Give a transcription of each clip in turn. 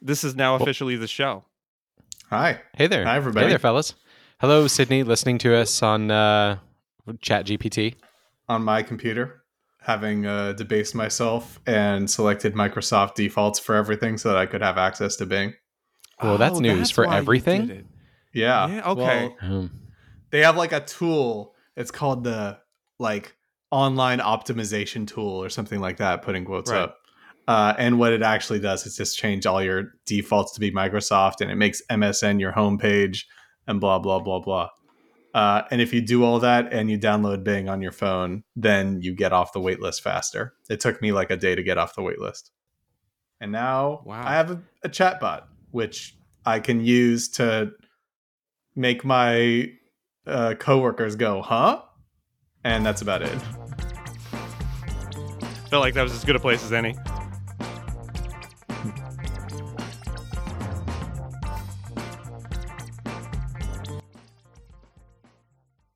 this is now officially the show. Hi. Hey there. Hi, everybody. Hey there, fellas. Hello, Sydney, listening to us on uh, Chat GPT. On my computer, having uh, debased myself and selected Microsoft defaults for everything so that I could have access to Bing. Well, that's news for Oh, why you everything? Yeah. Yeah, okay. Well, Um, they have like a tool. It's called the like online optimization tool or something like that, putting quotes Right. up. Uh, and what it actually does is just change all your defaults to be Microsoft, and it makes MSN your homepage, and blah blah blah blah. Uh, and if you do all that and you download Bing on your phone, then you get off the waitlist faster. It took me like a day to get off the waitlist. and now Wow. I have a, a chat bot which I can use to make my uh, coworkers go, "Huh?" And that's about it. Felt like that was as good a place as any.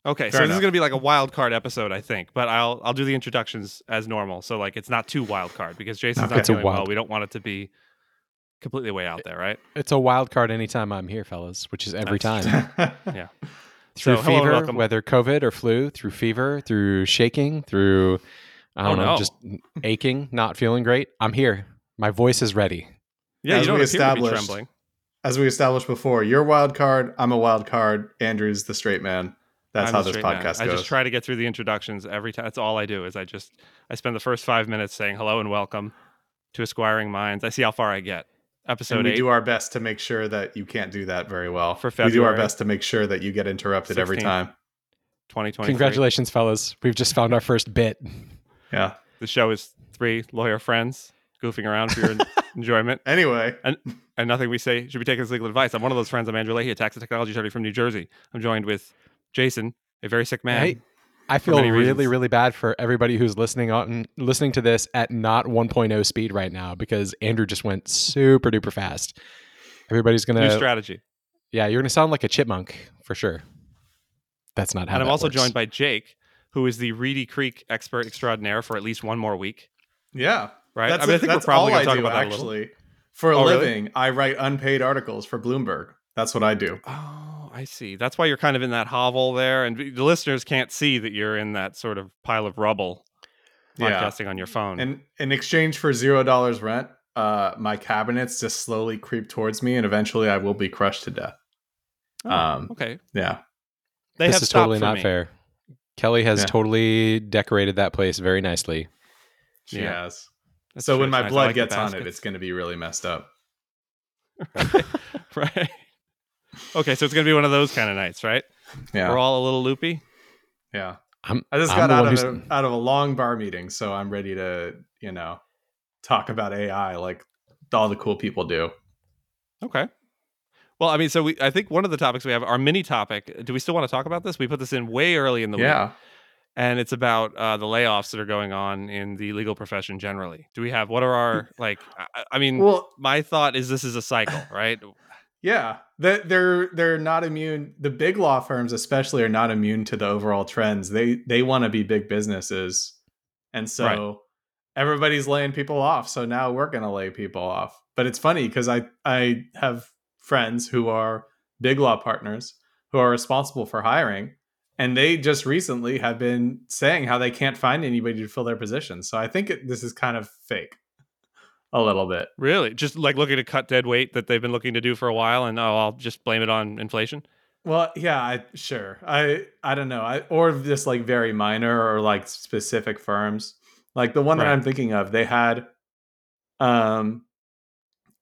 Okay, so Fair this is going to be like a wild card episode, I think, but I'll I'll do the introductions as normal. So like it's not too wild card because Jason's Okay. not It's a feeling well. wild- We don't want it to be completely way out there, right? it's a wild card anytime I'm here, fellas, which is every That's time. So, through hello and fever, welcome. whether COVID or flu, through fever, through shaking, through, I oh, don't Oh, know, no. just aching, not feeling great. I'm here. My voice is ready. Yeah, As you don't we appear to be established- trembling. As we established before, you're a wild card. I'm a wild card. Andrew's the straight man. That's I'm how the this straight man. podcast I just try to get through the introductions every time. That's all I do. Is I just I spend the first five minutes saying hello and welcome to Aspiring Minds. I see how far I get. Episode and we eight. do our best to make sure that you can't do that very well. For February, we do our best to make sure that you get interrupted every time. 2020. Congratulations, fellas. We've just found our first bit. Yeah. The show is three lawyer friends goofing around for your enjoyment. Anyway, And nothing we say should be taken as legal advice. I'm one of those friends. I'm Andrew Leahy, a tax and technology attorney from New Jersey. I'm joined with Jason, a very sick man. Hey, I feel really, reasons. really bad for everybody who's listening on listening to this at not 1.0 speed right now because Andrew just went super duper fast. Everybody's gonna, new strategy. yeah, you're gonna sound like a chipmunk for sure. That's not how. And I'm also works. joined by Jake, who is the Reedy Creek expert extraordinaire for at least one more week. yeah. Right? That's, I mean, I think that's we're probably going to talk do, about that a little. actually. For a Oh, really? living, I write unpaid articles for Bloomberg. That's what I do. Oh, I see. That's why you're kind of in that hovel there, and the listeners can't see that you're in that sort of pile of rubble, Yeah. podcasting on your phone. And in exchange for zero dollars rent, uh, my cabinets just slowly creep towards me, and eventually I will be crushed to death. Oh, um, okay, Yeah. they this have is totally not me. fair. Kelly has Yeah. totally decorated that place very nicely. She Yeah. has. That's so true. when my blood like gets on it, it's going to be really messed up. right. Okay, so it's gonna be one of those kind of nights, right? Yeah. We're all a little loopy. yeah. I'm, I just I'm got out of a, out of a long bar meeting, so I'm ready to, you know, talk about AI like all the cool people do. Okay. Well, I mean, so we I think one of the topics we have, our mini topic. Do we still want to talk about this? We put this in way early in the week. Yeah. and it's about uh, the layoffs that are going on in the legal profession generally. Do we have what are our like? I, I mean, Well, my thought is this is a cycle, right? Yeah. That they're they're not immune. The big law firms, especially, are not immune to the overall trends. They they want to be big businesses, and so Right. everybody's laying people off. So now we're going to lay people off. But it's funny because I I have friends who are big law partners who are responsible for hiring, and they just recently have been saying how they can't find anybody to fill their positions. So I think it, this is kind of fake, a little bit. Really, just like looking to cut dead weight that they've been looking to do for a while, and oh, I'll just blame it on inflation. Well, yeah, I, sure. I I don't know. I or just like very minor or like specific firms. Like the one that I'm thinking of, they had um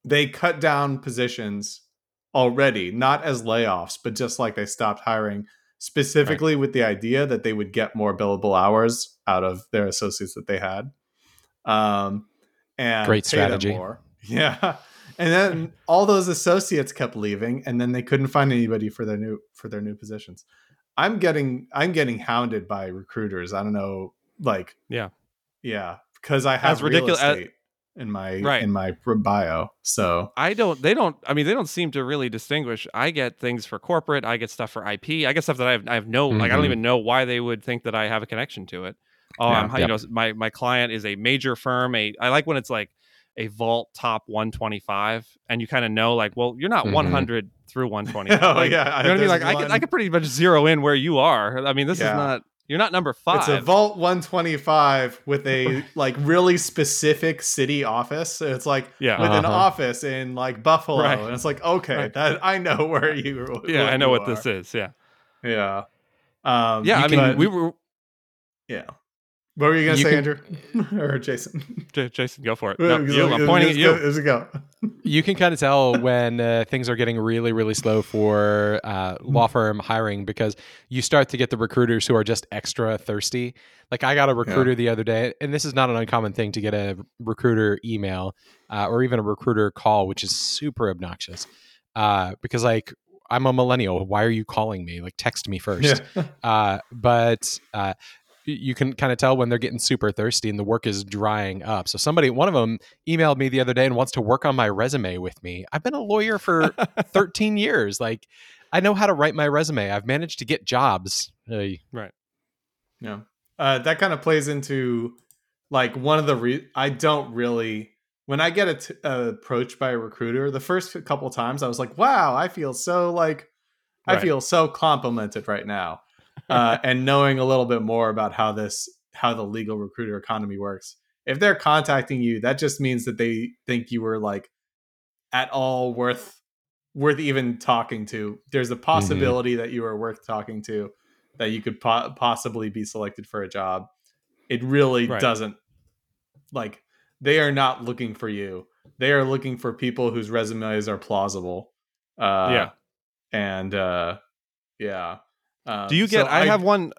they cut down positions already, not as layoffs, but just like they stopped hiring specifically with the idea that they would get more billable hours out of their associates that they had. Um and Great strategy. more. Yeah. And then all those associates kept leaving and then they couldn't find anybody for their new for their new positions. I'm getting I'm getting hounded by recruiters. I don't know like Yeah. Yeah, because I have ridiculous- real as- estate in my Right. in my bio. So, I don't. They don't. I mean, they don't seem to really distinguish. I get things for corporate. I get stuff for IP. I get stuff that I have. I have no. Like I don't Mhm. even know why they would think that I have a connection to it. Oh, Yeah. I'm, you know, my my client is a major firm. A I like when it's like a vault top 125 and you kind of know like well you're not Mhm. 100 through 120. oh like, yeah, you know what I mean? Like I could, I could pretty much zero in where you are. I mean, this Yeah. is not. You're not number five. It's a Vault 125 with a like really specific city office. So it's like yeah, with an Uh-huh. office in like Buffalo, Right. and it's like okay, Right. that I know where you. Are. Yeah. I know what are. this is. Yeah, Yeah. Um, yeah. I mean, we were. Yeah. What were you gonna say, can- Andrew or Jason? J- Jason, go for it. No, you, I'm pointing at you. Let's go. you can kind of tell when uh, things are getting really really slow for uh, law firm hiring because you start to get the recruiters who are just extra thirsty like i got a recruiter the other day and this is not an uncommon thing to get a recruiter email uh, or even a recruiter call which is super obnoxious uh, because like i'm a millennial why are you calling me like text me first Yeah. uh, but uh, y- you can kind of tell when they're getting super thirsty and the work is drying up. So somebody, one of them, emailed me the other day and wants to work on my resume with me. I've been a lawyer for 13 years. Like, I know how to write my resume. I've managed to get jobs. Right. Yeah. Uh, that kind of plays into like one of the re- I don't really when I get a t- uh, approached by a recruiter the first f- couple times I was like wow I feel so like I Right. feel so complimented right now uh, and knowing a little bit more about how this how the legal recruiter economy works if they're contacting you that just means that they think you were like at all worth worth even talking to. There's a possibility that you are worth talking to that you could po- possibly be selected for a job. It really Right. doesn't like they are not looking for you. They are looking for people whose resumes are plausible uh yeah. and uh yeah um, Do you so get? I, have one.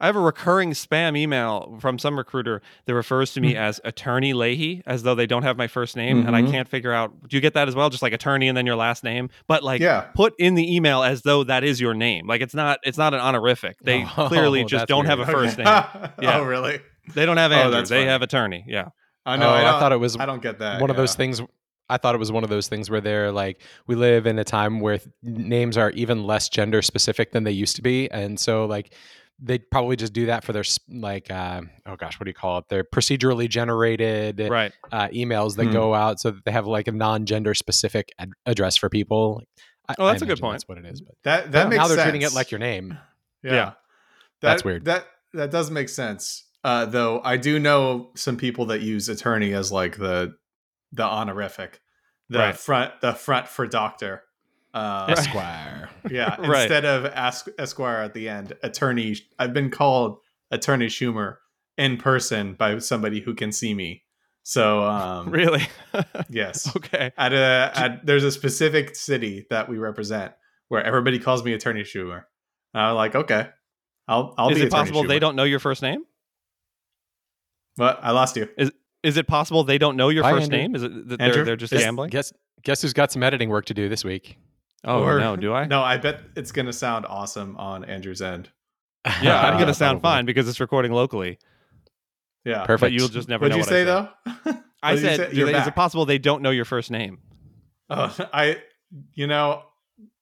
I have a recurring spam email from some recruiter that refers to me as Attorney Leahy, as though they don't have my first name, and I Mhm. can't figure out. Do you get that as well? Just like attorney and then your last name, but like yeah put in the email as though that is your name. Like it's not. It's not an honorific. They Oh, clearly just don't have a first Okay. name. Yeah. oh really They don't have Oh, Andrew. that's they funny. have attorney. Yeah. i know oh, I, I, thought it was i don't get that one of those things. I thought it was one of those things where they're like, we live in a time where th- names are even less gender specific than they used to be, and so like they probably just do that for their like, uh, oh gosh, what do you call it? Their procedurally generated Right. uh, emails that Hmm. go out so that they have like a non-gender specific ad- address for people. I, Oh, that's a good point. That's what it is. But that that makes now they're sense. treating it like your name. Yeah. Yeah. That, That's weird. That that does make sense. Uh, though I do know some people that use attorney as like the the honorific, the Right. front the front for doctor. Uh, Esquire. Yeah, Right. instead of ask, Esquire at the end, attorney. I've been called Attorney Schumer in person by somebody who can see me. So um, Really. yes, okay. at a at, there's a specific city that we represent where everybody calls me Attorney Schumer. And I'm like, okay, I'll I'll is be it Attorney possible they don't know your first name? What? I lost you. Is it possible they don't know your Bye, first Andrew. name? Is it that Andrew? they're, they're just Yes. gambling? Guess guess who's got some editing work to do this week? Oh Or- no, do I? No, I bet it's gonna sound awesome on Andrew's end. Yeah, I'm gonna sound probably. fine because it's recording locally. Yeah. Perfect. But you'll just never know. What'd know you what say I said. though? I What did you said, say? do You're they- is it possible they don't know your first name? Oh, I, you know,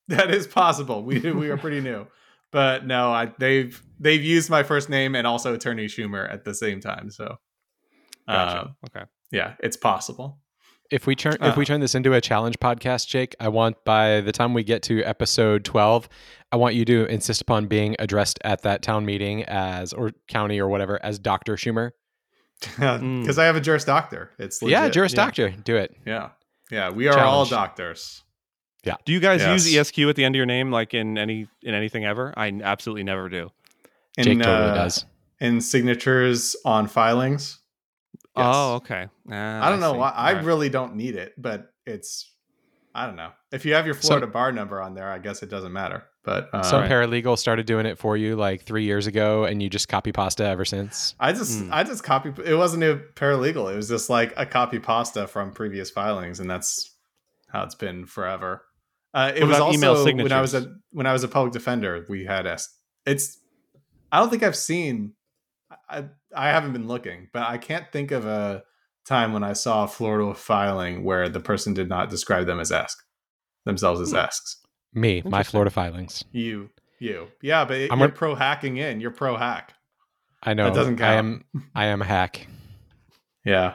that is possible. We we are pretty new, but no, I they've they've used my first name and also Attorney Schumer at the same time. So, Gotcha. um, okay. yeah, it's possible. If we turn if we Uh. turn this into a challenge podcast, Jake, I want by the time we get to episode twelve, I want you to insist upon being addressed at that town meeting as or county or whatever as Doctor Schumer. Because I have a Juris Doctor. It's legit. yeah, Juris yeah. Doctor, do it. Yeah, yeah, we are all doctors. Yeah. Do you guys Yes. use ESQ at the end of your name, like in any in anything ever? I absolutely never do. In, Jake totally uh, does. In signatures on filings. Yes. Oh, okay. Ah, I don't know see. why. I right. really don't need it, but it's. I don't know. If you have your So- Florida bar number on there, I guess it doesn't matter. But uh, Some right. paralegal started doing it for you like three years ago, and you just copy pasta ever since. I just Hmm. I just copy. It wasn't a paralegal. It was just like a copy pasta from previous filings, and that's how it's been forever. Uh, it was also when I was a when I was a public defender. We had S. It's. I don't think I've seen. I I haven't been looking, but I can't think of a time when I saw a Florida filing where the person did not describe them as ask themselves as Hmm. asks. Me, my Florida filings. You you yeah, but I'm you're gonna- pro hacking in. You're pro hac. I know. That doesn't count. I count. am. I am a hack. Yeah.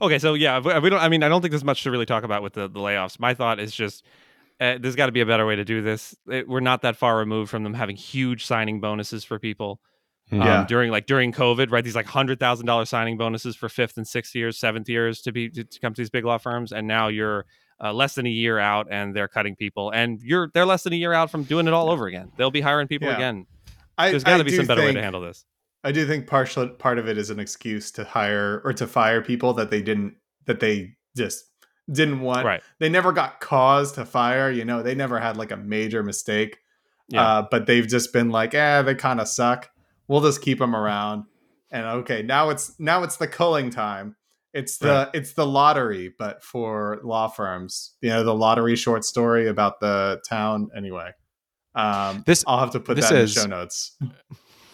Okay, so yeah, we we don't. I mean, I don't think there's much to really talk about with the, the layoffs. My thought is just uh, there's got to be a better way to do this. It, we're not that far removed from them having huge signing bonuses for people. Um, Yeah. during like during COVID, right? These like hundred thousand dollar signing bonuses for fifth and sixth years, seventh years to be to, to come to these big law firms, and now you're uh, less than a year out, and they're cutting people, and you're they're less than a year out from doing it all over again. They'll be hiring people Yeah. again. I, There's got to be some better way to handle this. I do think partial part of it is an excuse to hire or to fire people that they didn't that they just didn't want. Right. They never got cause to fire. You know, they never had like a major mistake. Yeah. Uh, but they've just been like, eh, they kind of suck. We'll just keep them around. And okay, now it's now it's the culling time. It's the Right. it's the lottery, but for law firms. You know, the lottery short story about the town. Anyway, um, This- I'll have to put this that in is- the show notes.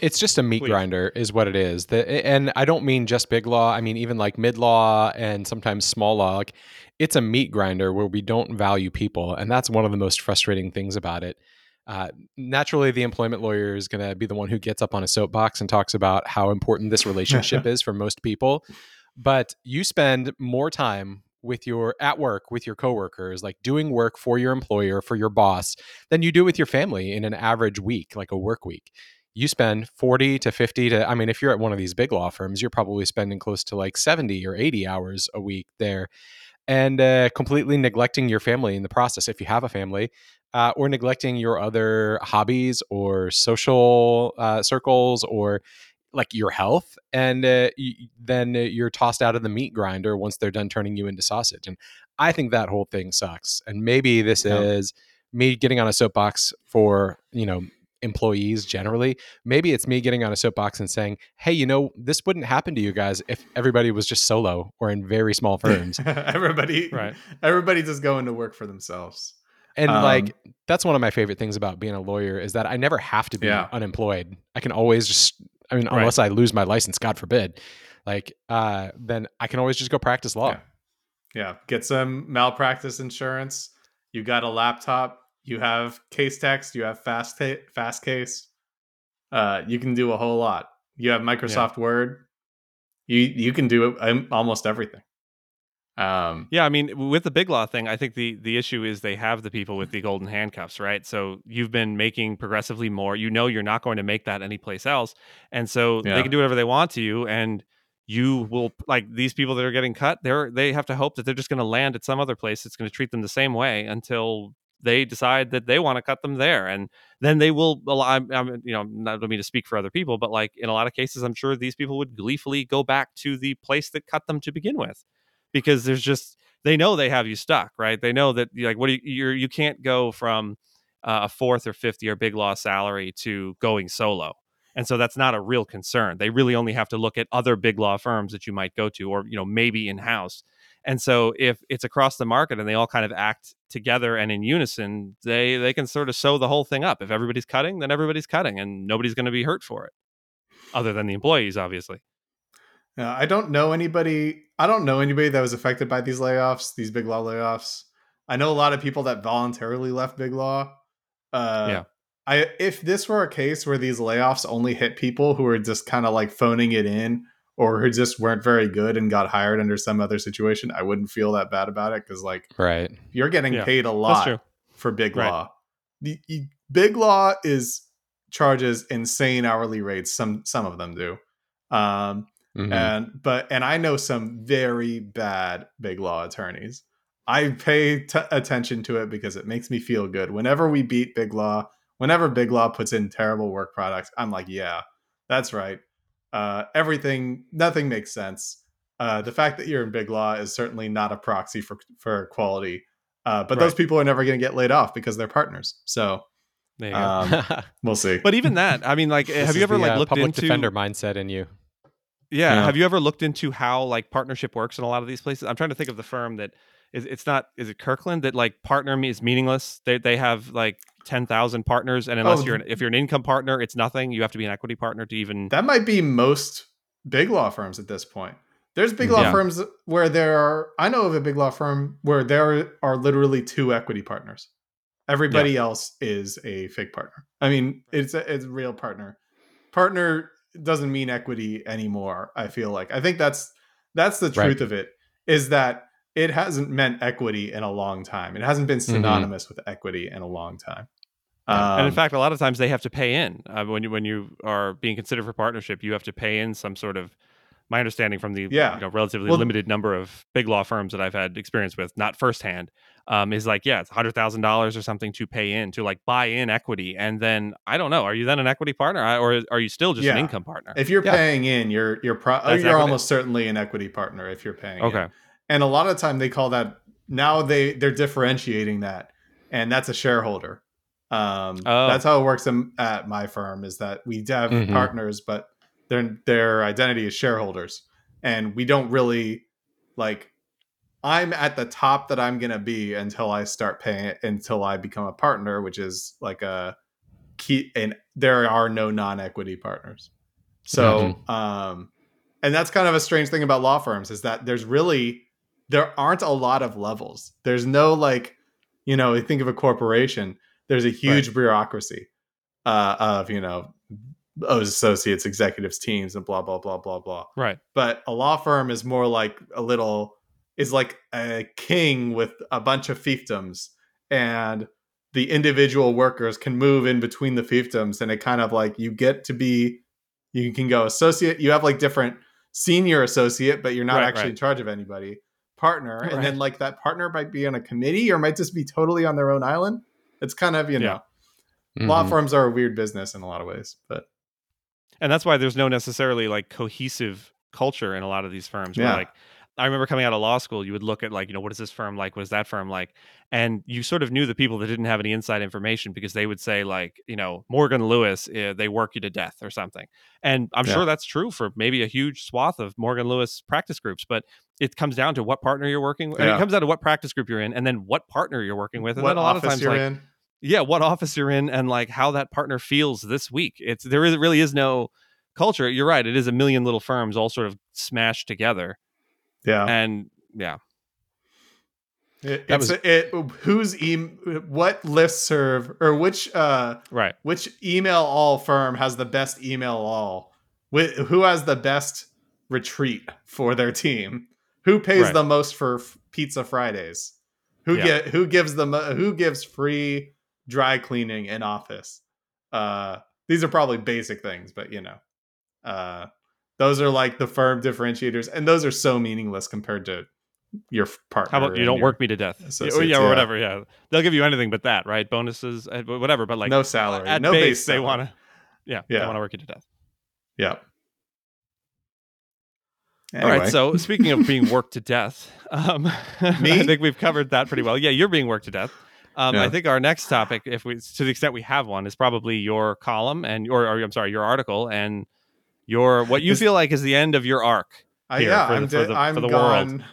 It's just a meat Please. grinder, is what it is. The, and I don't mean just big law. I mean even like mid law and sometimes small law. Like, it's a meat grinder where we don't value people, and that's one of the most frustrating things about it. Uh, naturally, the employment lawyer is going to be the one who gets up on a soapbox and talks about how important this relationship is for most people. But you spend more time with your at work with your coworkers, like doing work for your employer, for your boss, than you do with your family in an average week, like a work week. You spend 40 to 50 to i mean if you're at one of these big law firms you're probably spending close to like 70 or 80 hours a week there. And uh, completely neglecting your family in the process. If you have a family uh, or neglecting your other hobbies or social uh, circles or like your health and uh, y- then you're tossed out of the meat grinder once they're done turning you into sausage and i think that whole thing sucks and maybe this Yeah. is me getting on a soapbox for you know employees generally maybe it's me getting on a soapbox and saying hey you know this wouldn't happen to you guys if everybody was just solo or in very small firms everybody, Right. Everybody just going to work for themselves. And Um, like that's one of my favorite things about being a lawyer is that i never have to be Yeah. unemployed i can always just i mean Right. unless i lose my license god forbid like uh then i can always just go practice law Yeah. Yeah, get some malpractice insurance. You got a laptop. You have Casetext. You have fast ta- Fastcase. Uh, you can do a whole lot. You have Microsoft Word. You you can do um, almost everything. Um, Yeah, I mean, with the big law thing, I think the the issue is they have the people with the golden handcuffs, right? So you've been making progressively more. You know, you're not going to make that anyplace else, and so Yeah. they can do whatever they want to you, and you will like these people that are getting cut. They're they have to hope that they're just going to land at some other place that's going to treat them the same way until they decide that they want to cut them there, and then they will. Well, I'm, I'm you know, not don't mean to speak for other people, but like in a lot of cases, I'm sure these people would gleefully go back to the place that cut them to begin with because there's just they know they have you stuck, right? They know that like what do you you're, you can't go from uh, a fourth or fifth year big law salary to going solo. And so that's not a real concern. They really only have to look at other big law firms that you might go to or you know maybe in house. And so if it's across the market and they all kind of act together and in unison, they they can sort of sew the whole thing up. If everybody's cutting, then everybody's cutting and nobody's going to be hurt for it. Other than the employees obviously. Yeah, I don't know anybody. I don't know anybody that was affected by these layoffs, these big law layoffs. I know a lot of people that voluntarily left big law. Uh, Yeah. I if this were a case where these layoffs only hit people who were just kind of like phoning it in or who just weren't very good and got hired under some other situation, I wouldn't feel that bad about it because like right you're getting Yeah, paid a lot for big Right. law. The, the- big law is charges insane hourly rates. Some some of them do. Um, Mhm. and but and I know some very bad big law attorneys. I pay t- attention to it because it makes me feel good. Whenever we beat big law, whenever big law puts in terrible work products, I'm like, yeah, that's right. Uh, everything, nothing makes sense. Uh, the fact that you're in big law is certainly not a proxy for for quality. Uh, but those people are never going to get laid off because they're partners. So There you go. um, we'll see. but even that, I mean, like, have you ever the, like uh, looked public into defender mindset in you Yeah. Yeah. Have you ever looked into how like partnership works in a lot of these places? I'm trying to think of the firm that is. It's not. Is it Kirkland that like partner me is meaningless? They they have like ten thousand partners, and unless Oh, you're an, if you're an income partner, it's nothing. You have to be an equity partner to even. That might be most big law firms at this point. There's big law Yeah. firms where there are. I know of a big law firm where there are literally two equity partners. Everybody else is a fake partner. I mean, it's a, it's a real partner. Partner doesn't mean equity anymore. I feel like I think that's that's the Right. truth of it. is that it hasn't meant equity in a long time. It hasn't been synonymous with equity in a long time. and in Um, fact, a lot of times they have to pay in uh, when you when you are being considered for partnership. You have to pay in some sort of. My understanding from the Yeah. you know, relatively Well- limited number of big law firms that I've had experience with, not firsthand, um, is like yeah, it's hundred thousand dollars or something to pay in to like buy in equity, and then I don't know, are you then an equity partner or are you still just an income partner? if you're Yeah. paying in, you're you're pro- That's you're equity. almost certainly an equity partner if you're paying. in. okay, and a lot of time they call that now they they're differentiating that and that's a shareholder um Oh. that's how it works in, at my firm is that we have Mhm. partners but their their identity is shareholders. And we don't really like i'm at the top that i'm gonna be until i start paying it until i become a partner which is like a key and there are no non-equity partners. So um and that's kind of a strange thing about law firms is that there's really there aren't a lot of levels. There's no like you know think of a corporation. There's a huge bureaucracy uh, of you know those associates executives teams and blah blah blah blah blah right, but a law firm is more like a little is like a king with a bunch of fiefdoms and the individual workers can move in between the fiefdoms and it kind of like you get to be you can go associate you have like different senior associate but you're not Right, actually right. in charge of anybody partner and then like that partner might be on a committee or might just be totally on their own island it's kind of you know Yeah. law Mhm. firms are a weird business in a lot of ways but and that's why there's no necessarily like cohesive culture in a lot of these firms. Where Yeah. like I remember coming out of law school, you would look at like, you know, what is this firm like? What is that firm like? And you sort of knew the people that didn't have any inside information because they would say like, you know, Morgan Lewis, uh, they work you to death or something. And I'm Yeah. sure that's true for maybe a huge swath of Morgan Lewis practice groups, but it comes down to what partner you're working with. Yeah. It comes down to what practice group you're in and then what partner you're working with. And what then a lot of times you're like, in yeah what office you're in and like how that partner feels this week it's there is really is no culture you're right it is a million little firms all sort of smashed together yeah and yeah It, it's it. Whose e what listserv or which uh right which email all firm has the best email all? Wh- Who has the best retreat for their team? Who pays Right. the most for f- pizza Fridays? Who Yeah. get who gives them who gives free dry cleaning in office? Uh, these are probably basic things, but you know, uh, those are like the firm differentiators, and those are so meaningless compared to your partner. how about you don't work me to death yeah, or- associates, yeah or whatever yeah they'll give you anything but that right bonuses uh, whatever but like no salary, at no base, base. they want to yeah, they Yeah. want to work you to death Yeah. all right so speaking of being worked to death um i think we've covered that pretty well yeah you're being worked to death um, I think our next topic, if we, to the extent we have one, is probably your column and your, or I'm sorry, your article and your what you Is- feel like is the end of your arc. I, yeah, for the- I'm, for de- the- I'm for the world. gone.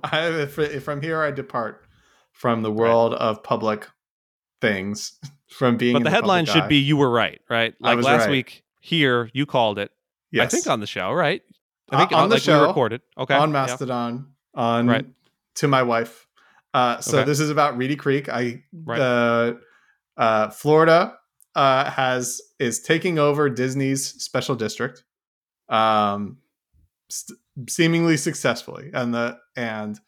I, fr- from here, I depart from the world of public things. From being, But in the headline should eye. be "You were right," right? Like last right. week here, you called it. yes. I think on the show, right? I Uh, think on the like show, we recorded. Okay, on yeah. Mastodon on Right. to my wife. Uh, so Okay. this is about Reedy Creek. I Right. the uh, Florida uh, has is taking over Disney's special district, um, st- seemingly successfully, and the and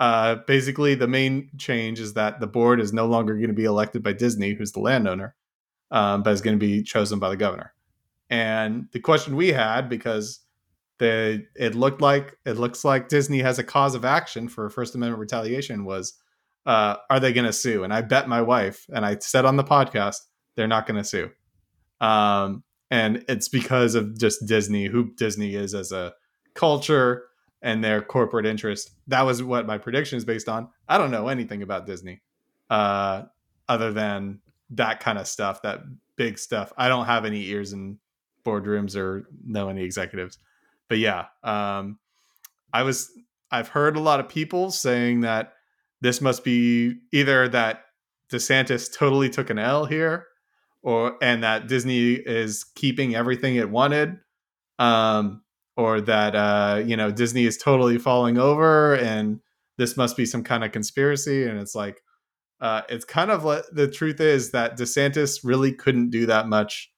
uh, basically the main change is that the board is no longer going to be elected by Disney, who's the landowner, um, but is going to be chosen by the governor. And the question we had because the it looked like it looks like Disney has a cause of action for First Amendment retaliation was uh, are they going to sue? And I bet my wife and I said on the podcast they're not going to sue. Um, and it's because of just Disney, who Disney is as a culture and their corporate interest. That was what my prediction is based on. I don't know anything about Disney, uh, other than that kind of stuff, that big stuff. I don't have any ears in boardrooms or know any executives. But yeah, um, I was. I've heard a lot of people saying that this must be either that DeSantis totally took an L here, or and that Disney is keeping everything it wanted, um, or that uh, you know Disney is totally falling over, and this must be some kind of conspiracy. And it's like, uh, it's kind of like the truth is that DeSantis really couldn't do that much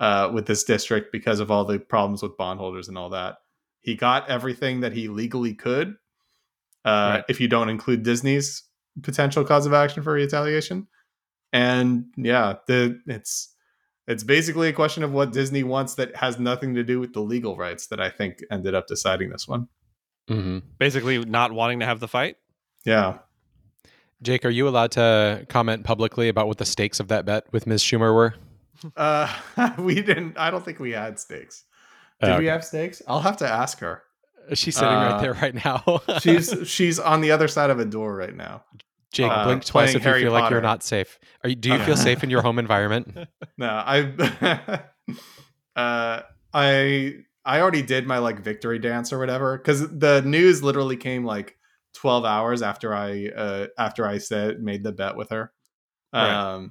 uh, with this district because of all the problems with bondholders and all that. He got everything that he legally could, uh, Right. if you don't include Disney's potential cause of action for retaliation. And yeah, the it's it's basically a question of what Disney wants that has nothing to do with the legal rights that I think ended up deciding this one. hmm Basically, not wanting to have the fight. Yeah. Jake, are you allowed to comment publicly about what the stakes of that bet with Ms. Schumer were? Uh we didn't I don't think we had stakes. Did Oh, we have stakes? I'll have to ask her. She's sitting Uh, right there right now. She's she's on the other side of a door right now. Jake, uh, blink twice if you Harry feel like you're not safe. Are you, do you feel safe in your home environment? No, I uh I I already did my like victory dance or whatever cuz the news literally came like 12 hours after I uh after I said made the bet with her. Right.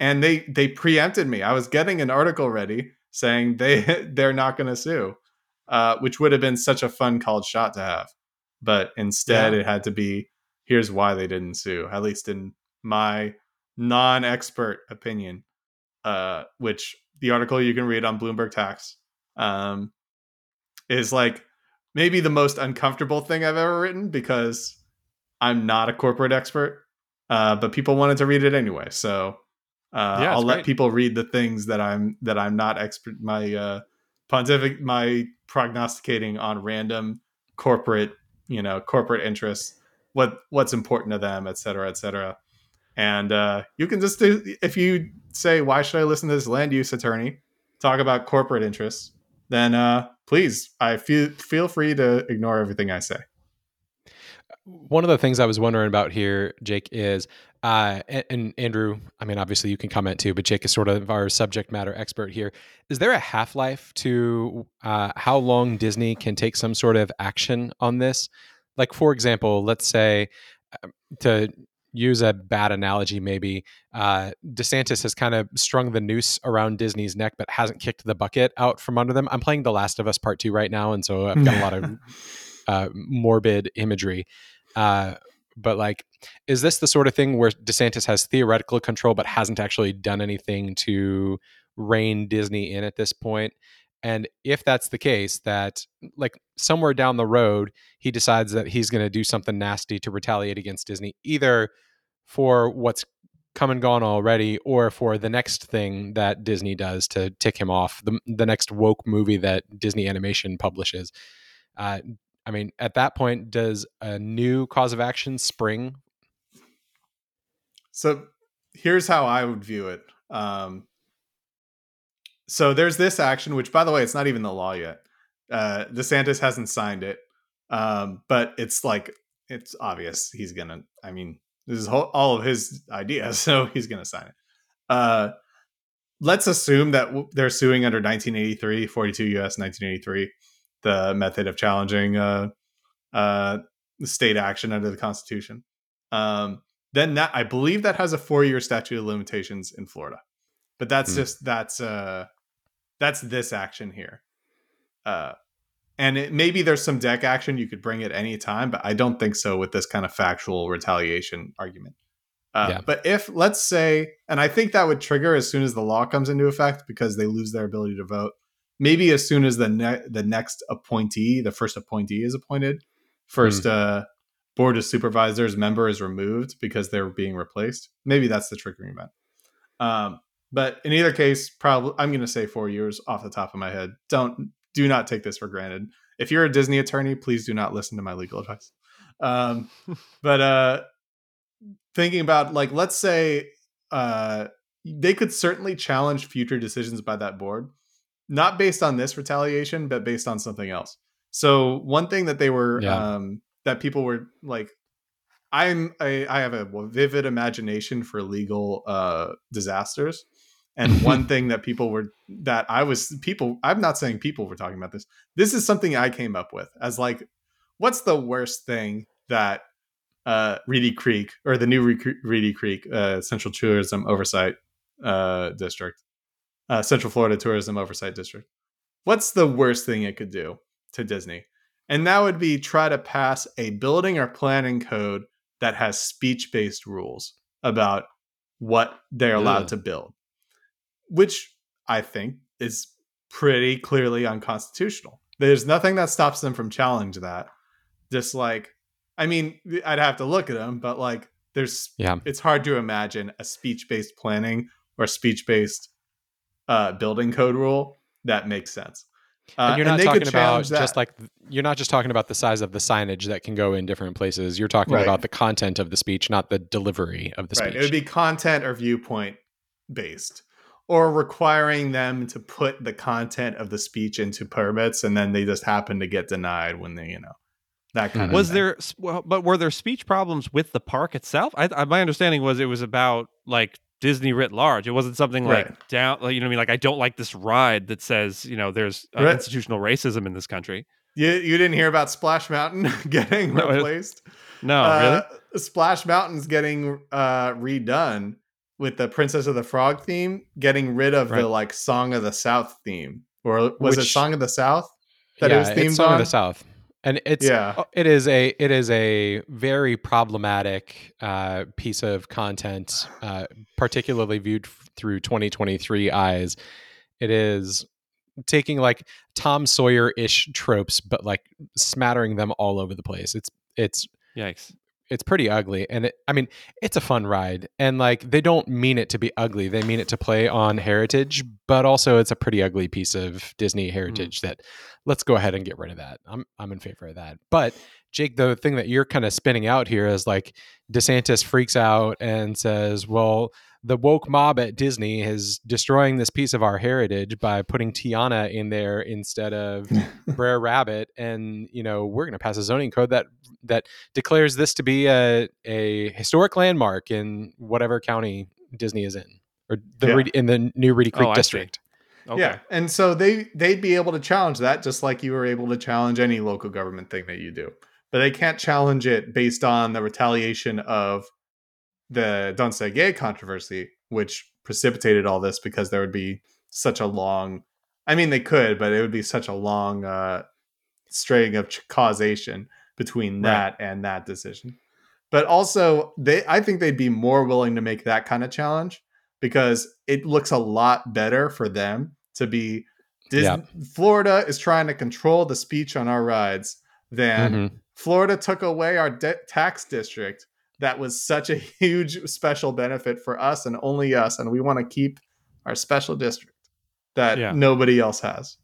And they they preempted me. I was getting an article ready saying they they're not going to sue. Uh which would have been such a fun called shot to have. But instead Yeah. it had to be here's why they didn't sue, at least in my non-expert opinion uh, which the article you can read on Bloomberg Tax um, is like maybe the most uncomfortable thing I've ever written because I'm not a corporate expert, uh, but people wanted to read it anyway. So uh, Yeah, I'll let great. people read the things that I'm that I'm not expert. My uh, pontific, my prognosticating on random corporate, you know, corporate interests, what what's important to them, et cetera, et cetera. And uh, you can just do if you say, "Why should I listen to this land use attorney talk about corporate interests?" Then uh, please, I feel feel free to ignore everything I say. One of the things I was wondering about here, Jake, is uh, and, and Andrew. I mean, obviously you can comment too, but Jake is sort of our subject matter expert here. Is there a half life to uh, how long Disney can take some sort of action on this? Like, for example, let's say um, to use a bad analogy, maybe uh, DeSantis has kind of strung the noose around Disney's neck, but hasn't kicked the bucket out from under them. I'm playing The Last of Us Part Two right now, and so I've got a lot of uh, morbid imagery. Uh, but like, is this the sort of thing where DeSantis has theoretical control but hasn't actually done anything to rein Disney in at this point? And if that's the case, that like somewhere down the road, he decides that he's going to do something nasty to retaliate against Disney, either for what's come and gone already or for the next thing that Disney does to tick him off, the, the next woke movie that Disney Animation publishes. Uh, I mean, at that point, does a new cause of action spring? So here's how I would view it. Um, so there's this action, which by the way, it's not even the law yet. Uh, DeSantis hasn't signed it, um, but it's like it's obvious he's gonna. I mean, this is whole, all of his ideas, so he's gonna sign it. Uh, let's assume that they're suing under 1983, 42 U.S. 1983, the method of challenging uh, uh, state action under the Constitution. Um, then that I believe that has a four year statute of limitations in Florida. But that's Hmm. just that's uh that's this action here. Uh and it, maybe there's some dec action you could bring at any time, but I don't think so with this kind of factual retaliation argument. Uh, Yeah. But if, let's say, and I think that would trigger as soon as the law comes into effect because they lose their ability to vote. Maybe as soon as the ne- the next appointee, the first appointee is appointed, first uh, board of supervisors member is removed because they're being replaced. Maybe that's the triggering event. Um, but in either case, probably I'm going to say four years off the top of my head. Don't do not take this for granted. If you're a Disney attorney, please do not listen to my legal advice. Um, but uh, thinking about like, let's say uh, they could certainly challenge future decisions by that board, not based on this retaliation, but based on something else. So one thing that they were Yeah. um, that people were like, I'm I, I have a vivid imagination for legal uh, disasters. And one thing that people were that I was people I'm not saying people were talking about this. This is something I came up with as like what's the worst thing that uh Reedy Creek or the new Re- Reedy Creek uh Central Tourism Oversight uh district uh Central Florida Tourism Oversight District. What's the worst thing it could do to Disney? And that would be try to pass a building or planning code that has speech-based rules about what they're allowed to build which I think is pretty clearly unconstitutional. There's nothing that stops them from challenging that. Just like I mean, I'd have to look at them, but like, there's Yeah. it's hard to imagine a speech based planning or speech based uh, building code rule that makes sense. Uh, and you're not they could talking about challenge just like you're not just talking about the size of the signage that can go in different places. You're talking Right. about the content of the speech, not the delivery of the right. speech. It would be content or viewpoint based, or requiring them to put the content of the speech into permits, and then they just happen to get denied when they, you know, that kind Mhm. of was thing. there well, but were there speech problems with the park itself I, I my understanding was it was about like disney writ large it wasn't something like Right. down like, you know what i mean like i don't like this ride that says you know there's uh, Right. institutional racism in this country You you didn't hear about Splash Mountain getting No, replaced? no Uh, really Splash Mountain's getting uh, redone with the Princess of the Frog theme, getting rid of Right. the like Song of the South theme, or was it Song of the South that yeah, it was themed Song of the South, and it's yeah, it is a it is a very problematic uh, piece of content, uh, particularly viewed f- through 2023 eyes. It is taking like Tom Sawyer ish tropes, but like smattering them all over the place. It's it's yikes it's pretty ugly and it, i mean it's a fun ride and like they don't mean it to be ugly they mean it to play on heritage but also it's a pretty ugly piece of disney mm. heritage that let's go ahead and get rid of that i'm i'm in favor of that but jake the thing that you're kind of spinning out here is like desantis freaks out and says well the woke mob at disney is destroying this piece of our heritage by putting tiana in there instead of Brer Rabbit, and you know we're going to pass a zoning code that that declares this to be a a historic landmark in whatever county Disney is in, or the Yeah. Reedy- in the new Reedy Creek Oh, district. okay yeah, and so they they'd be able to challenge that just like you were able to challenge any local government thing that you do, but they can't challenge it based on the retaliation of the Don't Say Gay controversy, which precipitated all this because there would be such a long. I mean, they could, but it would be such a long uh, string of causation between Right. that and that decision. But also, they I think they'd be more willing to make that kind of challenge because it looks a lot better for them to be. Dis- Yeah. Florida is trying to control the speech on our rides than Mhm. Florida took away our de- tax district that was such a huge special benefit for us and only us, and we want to keep our special district that Yeah. nobody else has.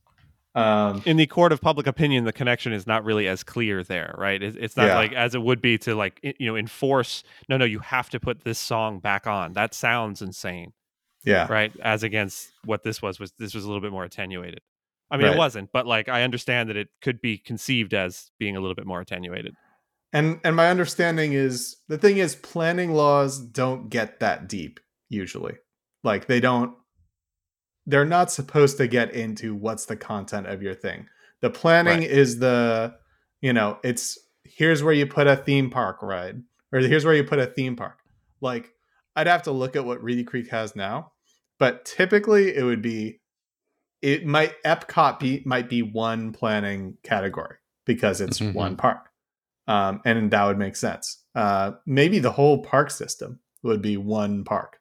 Um, in the court of public opinion the connection is not really as clear there right it, it's not Yeah. like as it would be to like you know enforce no no you have to put this song back on that sounds insane yeah, right as against what this was was this was a little bit more attenuated i mean Right. it wasn't but like i understand that it could be conceived as being a little bit more attenuated and and my understanding is the thing is planning laws don't get that deep usually. Like they don't. They're not supposed to get into what's the content of your thing. The planning Right. is the, you know, it's here's where you put a theme park ride, or here's where you put a theme park. Like I'd have to look at what Reedy Creek has now, but typically it would be, it might Epcot be might be one planning category because it's Mhm. one park, um, and that would make sense. Uh, maybe the whole park system would be one park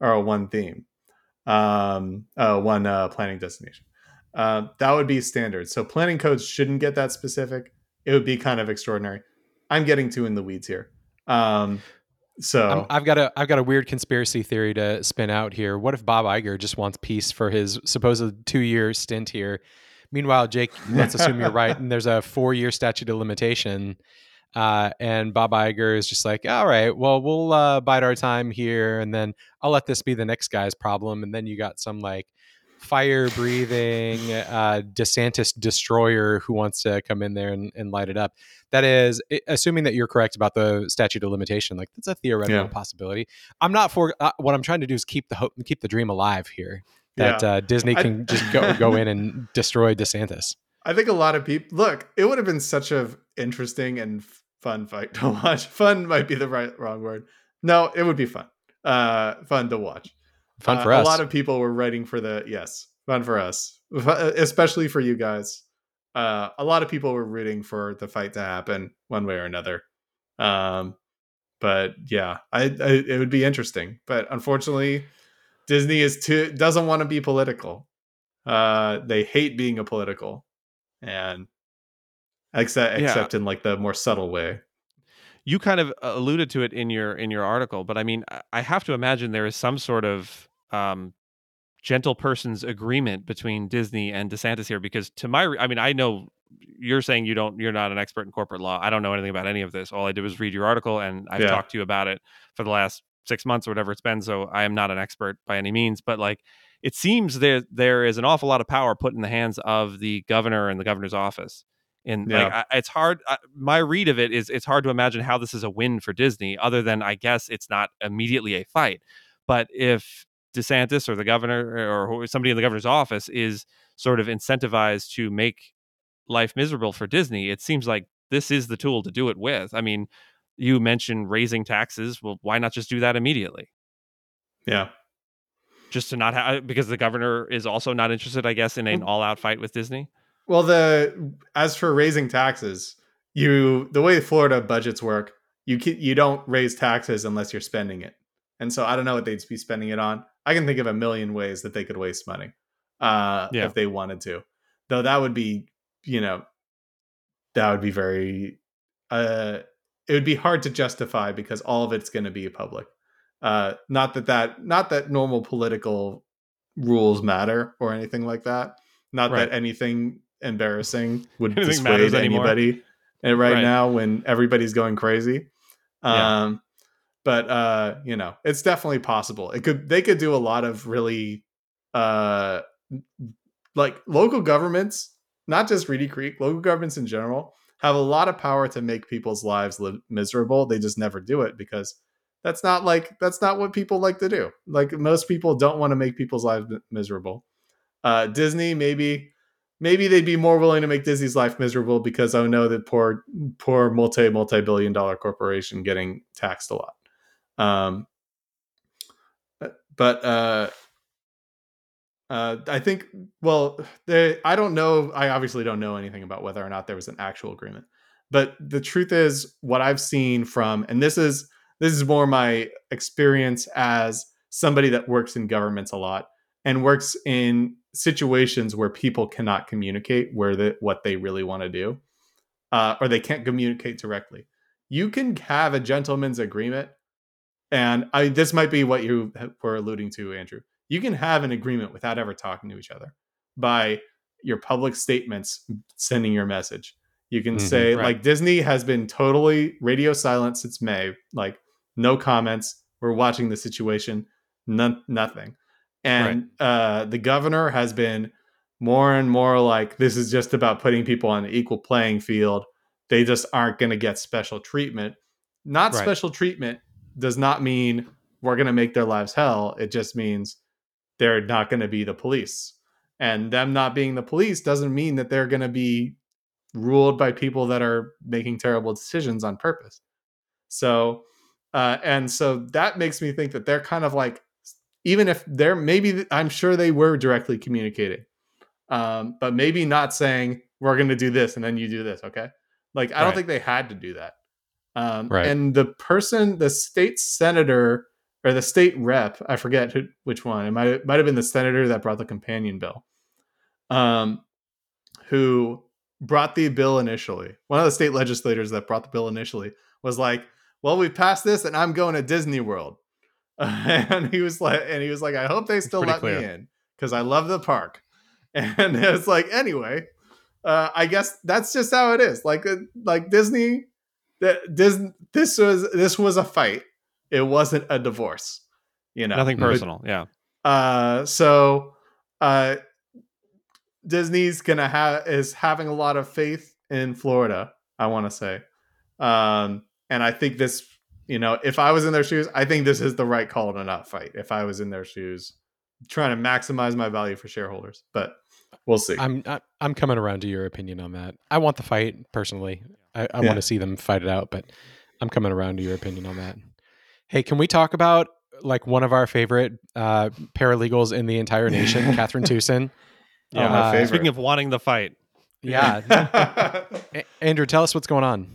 or one theme, um, uh, one uh, planning destination. Uh, that would be standard. So planning codes shouldn't get that specific. It would be kind of extraordinary. I'm getting too in the weeds here. Um, so I'm, I've got a I've got a weird conspiracy theory to spin out here. What if Bob Iger just wants peace for his supposed two year stint here? Meanwhile, Jake, let's assume you're right, and there's a four year statute of limitation. Uh, and Bob Iger is just like, all right, well, we'll uh, bide our time here, and then I'll let this be the next guy's problem. And then you got some like fire breathing uh, DeSantis destroyer who wants to come in there and, and light it up. That is, assuming that you're correct about the statute of limitation. Like that's a theoretical Yeah. possibility. I'm not for. Uh, what I'm trying to do is keep the hope, keep the dream alive here. That Yeah. uh, Disney I- can just go go in and destroy DeSantis. I think a lot of people look. It would have been such a interesting and fun fight to watch. Fun might be the right wrong word. No, it would be fun. Uh, fun to watch. Fun Uh, for us. A lot of people were writing for the yes, fun for us, Fu- especially for you guys. Uh, a lot of people were rooting for the fight to happen one way or another. Um, but yeah, I, I it would be interesting. But unfortunately, Disney is too doesn't want to be political. Uh, they hate being a political, and except Yeah. except in like the more subtle way. you kind of uh, alluded to it in your in your article, but I mean, I have to imagine there is some sort of um, gentle person's agreement between Disney and DeSantis here, because to my, I mean, I know you're saying you don't, you're not an expert in corporate law. I don't know anything about any of this. All I did was read your article, and I've Yeah. talked to you about it for the last six months or whatever it's been. So I am not an expert by any means, but like it seems there there is an awful lot of power put in the hands of the governor and the governor's office. And like I, it's hard. I, my read of it is it's hard to imagine how this is a win for Disney, other than I guess it's not immediately a fight. But if DeSantis or the governor or somebody in the governor's office is sort of incentivized to make life miserable for Disney, it seems like this is the tool to do it with. I mean, you mentioned raising taxes. Well, why not just do that immediately? Yeah. Just to not have because the governor is also not interested, I guess, in an Mm. all-out fight with Disney. Well, the as for raising taxes, you the way Florida budgets work, you you don't raise taxes unless you're spending it. And so I don't know what they'd be spending it on. I can think of a million ways that they could waste money uh, Yeah. if they wanted to. Though that would be, you know, that would be very uh it would be hard to justify because all of it's going to be public. Uh not that that not that normal political rules matter or anything like that. Not Right. that anything embarrassing would Anything dissuade anybody uh, right, Right. now when everybody's going crazy. Yeah. Um but uh you know, it's definitely possible. It could they could do a lot of really uh like local governments, not just Reedy Creek, local governments in general have a lot of power to make people's lives live miserable. They just never do it because that's not like that's not what people like to do. Like most people don't want to make people's lives mi- miserable. Uh, Disney maybe maybe they'd be more willing to make Disney's life miserable because I know that poor poor multi multi billion dollar corporation getting taxed a lot. Um, but uh, uh, I think well, they, I don't know. I obviously don't know anything about whether or not there was an actual agreement. But the truth is, what I've seen from, and this is this is more my experience as somebody that works in governments a lot and works in situations where people cannot communicate where the, what they really want to do, uh, or they can't communicate directly. You can have a gentleman's agreement, and I this might be what you were alluding to, Andrew. You can have an agreement without ever talking to each other by your public statements sending your message. You can Mhm, say right. like Disney has been totally radio silent since May, like no comments. We're watching the situation, none, nothing. And uh, the governor has been more and more like this is just about putting people on an equal playing field. They just aren't going to get special treatment. Not Right. special treatment does not mean we're going to make their lives hell. It just means they're not going to be the police. And them not being the police doesn't mean that they're going to be ruled by people that are making terrible decisions on purpose. So, uh, and so that makes me think that they're kind of like, even if they're maybe, I'm sure they were directly communicating, um, but maybe not saying we're going to do this and then you do this. Okay. Like, I don't think they had to do that. Um, Right. And the person, the state senator or the state rep, I forget who, which one. It might might have been the senator that brought the companion bill, um, who brought the bill initially. One of the state legislators that brought the bill initially was like, "Well, we passed this, and I'm going to Disney World." and he was like, and he was like, "I hope they still let me in because I love the park." And it's like, anyway, uh, I guess that's just how it is. Like, uh, like Disney, that Disney, this was this was a fight. It wasn't a divorce. You know, Nothing But- personal. Yeah. uh, so uh, Disney's gonna have is having a lot of faith in Florida. I want to say, um, and I think this, you know, if I was in their shoes, I think this is the right call to not fight. If I was in their shoes, trying to maximize my value for shareholders, but we'll see. I'm I, I'm coming around to your opinion on that. I want the fight personally. I, I Yeah. want to see them fight it out, but I'm coming around to your opinion on that. Hey, can we talk about like one of our favorite uh, paralegals in the entire nation, Kathryn Tewson? Yeah. my Uh, favorite. Speaking of wanting the fight, Yeah, Andrew, tell us what's going on.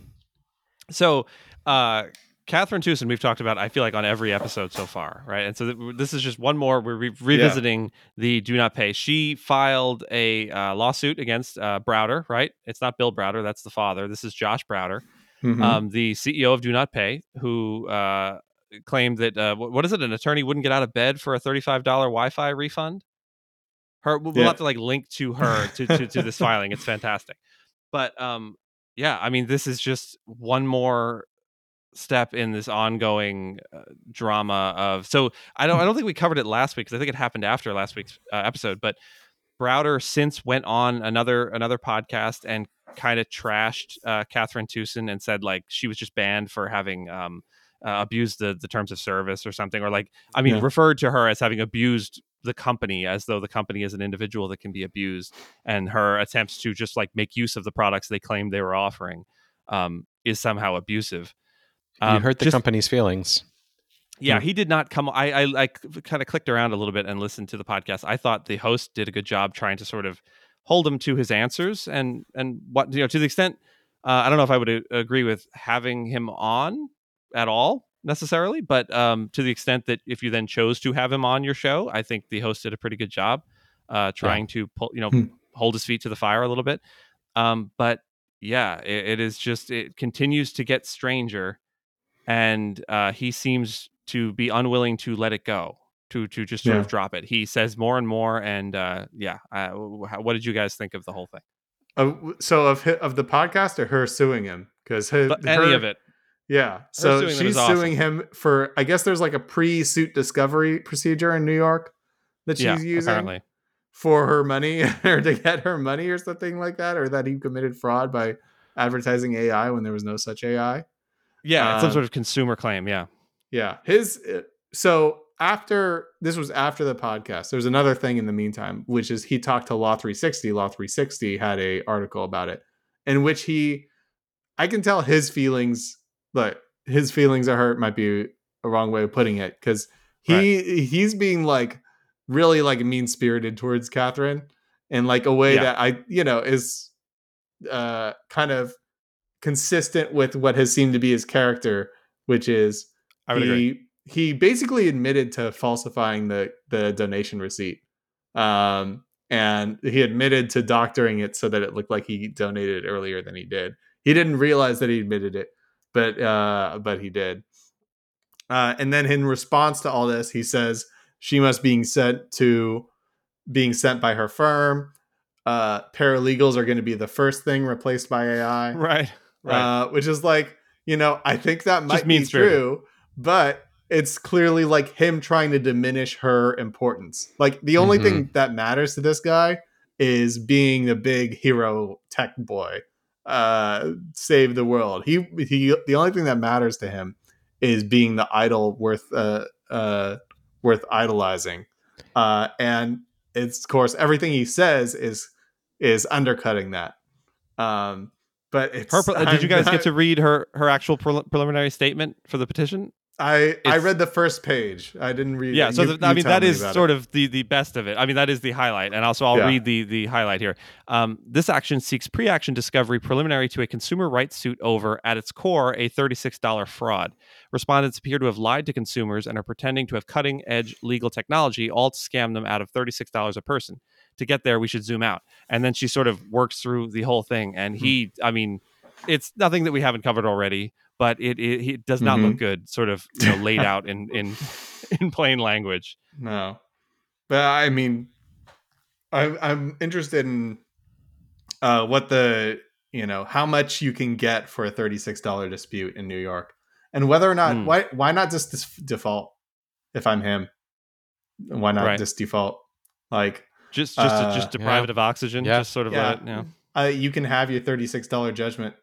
so uh Kathryn Tewson, we've talked about, I feel like, on every episode so far, right? And so th- this is just one more. We're re- revisiting the do not pay. She filed a uh, lawsuit against uh, Browder, right? It's not Bill Browder, that's the father. This is Josh Browder. Mhm. um, the CEO of Do Not Pay, who uh, claimed that uh, what is it? An attorney wouldn't get out of bed for a thirty-five dollar Wi-Fi refund. Her, we'll Yeah. have to like link to her to, to, to this filing. It's fantastic, but um, yeah, I mean, this is just one more step in this ongoing uh, drama of. So I don't, I don't think we covered it last week because I think it happened after last week's uh, episode, but. Browder since went on another another podcast and kind of trashed uh, Kathryn Tewson and said like she was just banned for having um, uh, abused the the terms of service or something, or like I mean Yeah. referred to her as having abused the company as though the company is an individual that can be abused, and her attempts to just like make use of the products they claimed they were offering um, is somehow abusive. you Um, hurt the just- company's feelings. yeah, Yeah. he did not come. I I, I kind of clicked around a little bit and listened to the podcast. I thought the host did a good job trying to sort of hold him to his answers and and what you know to the extent. Uh, I don't know if I would a- agree with having him on at all necessarily, but um, to the extent that if you then chose to have him on your show, I think the host did a pretty good job uh, trying to pull you know Hmm. hold his feet to the fire a little bit. Um, but yeah, it, it is just it continues to get stranger, and uh, he seems to be unwilling to let it go to to just sort Yeah. of drop it. He says more and more, and uh, yeah. How- what did you guys think of the whole thing? Uh, so of of the podcast or her suing him because any of it, Yeah. So suing she's awesome. suing him for I guess there's like a pre-suit discovery procedure in New York that she's yeah, using apparently. for her money or to get her money or something like that or that he committed fraud by advertising AI when there was no such AI. Yeah, it's some Um, sort of consumer claim. Yeah, Yeah. His uh, so after this was after the podcast. There's another thing in the meantime, which is he talked to Law 360. Law 360 had a article about it in which he I can tell his feelings, but his feelings are hurt might be a wrong way of putting it because he he's being like really like mean spirited towards Kathryn in like a way Yeah. that I you know is uh kind of consistent with what has seemed to be his character, which is I would he agree. he basically admitted to falsifying the the donation receipt um and he admitted to doctoring it so that it looked like he donated earlier than he did he didn't realize that he admitted it but uh but he did uh and then in response to all this he says she must being sent to being sent by her firm uh paralegals are going to be the first thing replaced by ai Right, right. uh, which is like you know I think that might be true, but it's clearly like him trying to diminish her importance. Like the only thing that matters to this guy is being the big hero tech boy, uh, save the world. He he. The only thing that matters to him is being the idol worth uh uh worth idolizing, uh, and it's of course everything he says is is undercutting that. Um, but it's her, did you guys not- get to read her her actual prelim- preliminary statement for the petition? I I read the first page. I didn't read. yeah so You- the, i mean that me is sort it. of the the best of it i mean that is the highlight and also i'll Yeah. read the the highlight here um, this action seeks pre-action discovery preliminary to a consumer rights suit over at its core a $36 fraud respondents appear to have lied to consumers and are pretending to have cutting edge legal technology all to scam them out of $36 a person to get there we should zoom out and then she sort of works through the whole thing and he i mean it's nothing that we haven't covered already but it it, it does not look good sort of you know laid out in in in plain language no, but I mean, I'm I'm interested in uh, what the you know how much you can get for a thirty six dollar dispute in New York, and whether or not Hmm. why why not just dis- default if I'm him, why not Right. just default like just just to, Uh, just deprive yeah. it of oxygen Yeah. just sort of yeah, let it, you know. uh, you can have your thirty six dollar judgment.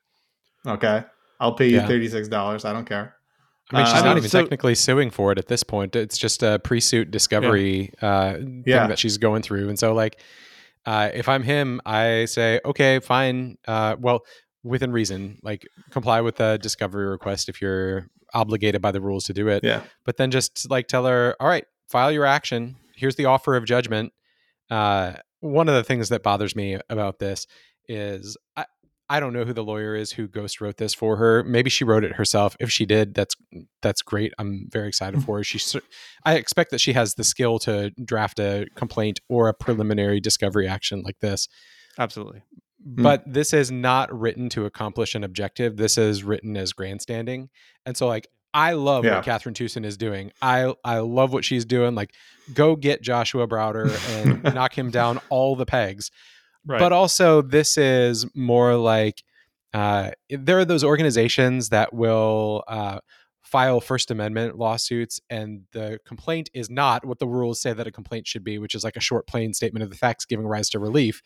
Okay, I'll pay you Yeah. thirty six dollars. I don't care. I mean, she's Uh, not even so- technically suing for it at this point. It's just a pre-suit discovery uh, thing Yeah. that she's going through. And so, like, uh, if I'm him, I say, okay, fine. Uh, well, within reason, like, comply with the discovery request if you're obligated by the rules to do it. Yeah, But then just like tell her, all right, file your action. Here's the offer of judgment. Uh, one of the things that bothers me about this is I, I don't know who the lawyer is who ghost wrote this for her. Maybe she wrote it herself. If she did, that's that's great. I'm very excited mm. for her. She, I expect that she has the skill to draft a complaint or a preliminary discovery action like this. absolutely but mm. this is not written to accomplish an objective. This is written as grandstanding. And so like I love Yeah. what Kathryn Tewson is doing. I I love what she's doing. Like go get Joshua Browder and knock him down all the pegs. Right. But also this is more like uh, there are those organizations that will uh, file First Amendment lawsuits, and the complaint is not what the rules say that a complaint should be, which is like a short, plain statement of the facts giving rise to relief.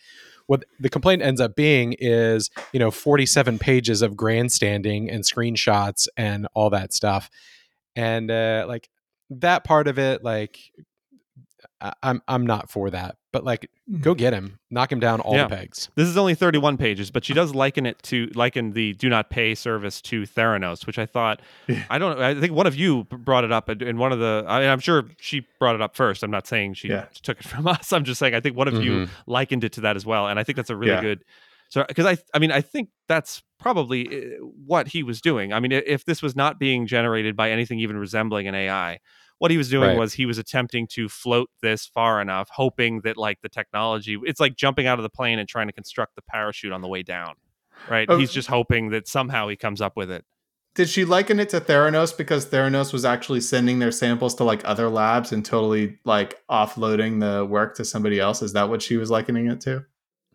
What the complaint ends up being is, you know, 47 pages of grandstanding and screenshots and all that stuff. And uh, like that part of it, like I- I'm I'm not for that. But like go get him, knock him down all Yeah. the pegs. This is only 31 pages, but she does liken it to liken the do not pay service to Theranos, which I thought I don't I think one of you brought it up in- one of the I mean, I'm sure she brought it up first. I'm not saying she Yeah. took it from us. I'm just saying I think one of you Mhm. likened it to that as well, and I think that's a really Yeah. good. So because I I mean I think that's probably uh, what he was doing. I mean if this was not being generated by anything even resembling an AI, what he was doing Right. was he was attempting to float this far enough, hoping that like the technology, it's like jumping out of the plane and trying to construct the parachute on the way down. Right? Oh. He's just hoping that somehow he comes up with it. Did she liken it to Theranos because Theranos was actually sending their samples to like other labs and totally like offloading the work to somebody else? Is that what she was likening it to?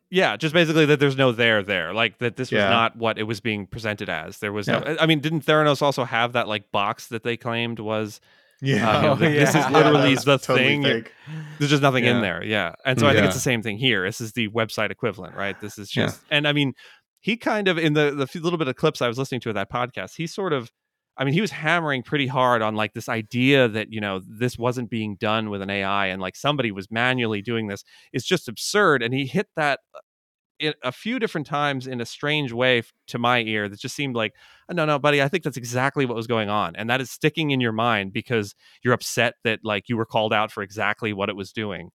Yeah, just basically that there's no there there. Like that this was not what it was being presented as. There was Yeah. no I mean, didn't Theranos also have that like box that they claimed was Yeah, Uh, Oh, this is literally the totally thing. fake. there's just nothing in there. Yeah. And so i think it's the same thing here. This is the website equivalent right? This is Yeah. just and i mean he kind of in the the few little bit of clips i was listening to of that podcast he sort of i mean he was hammering pretty hard on like this idea that you know this wasn't being done with an ai and like somebody was manually doing this. It's just absurd. And he hit that uh, a few different times in a strange way to my ear that just seemed like "Oh, Uh, no no buddy i think that's exactly what was going on and that is sticking in your mind because you're upset that like you were called out for exactly what it was doing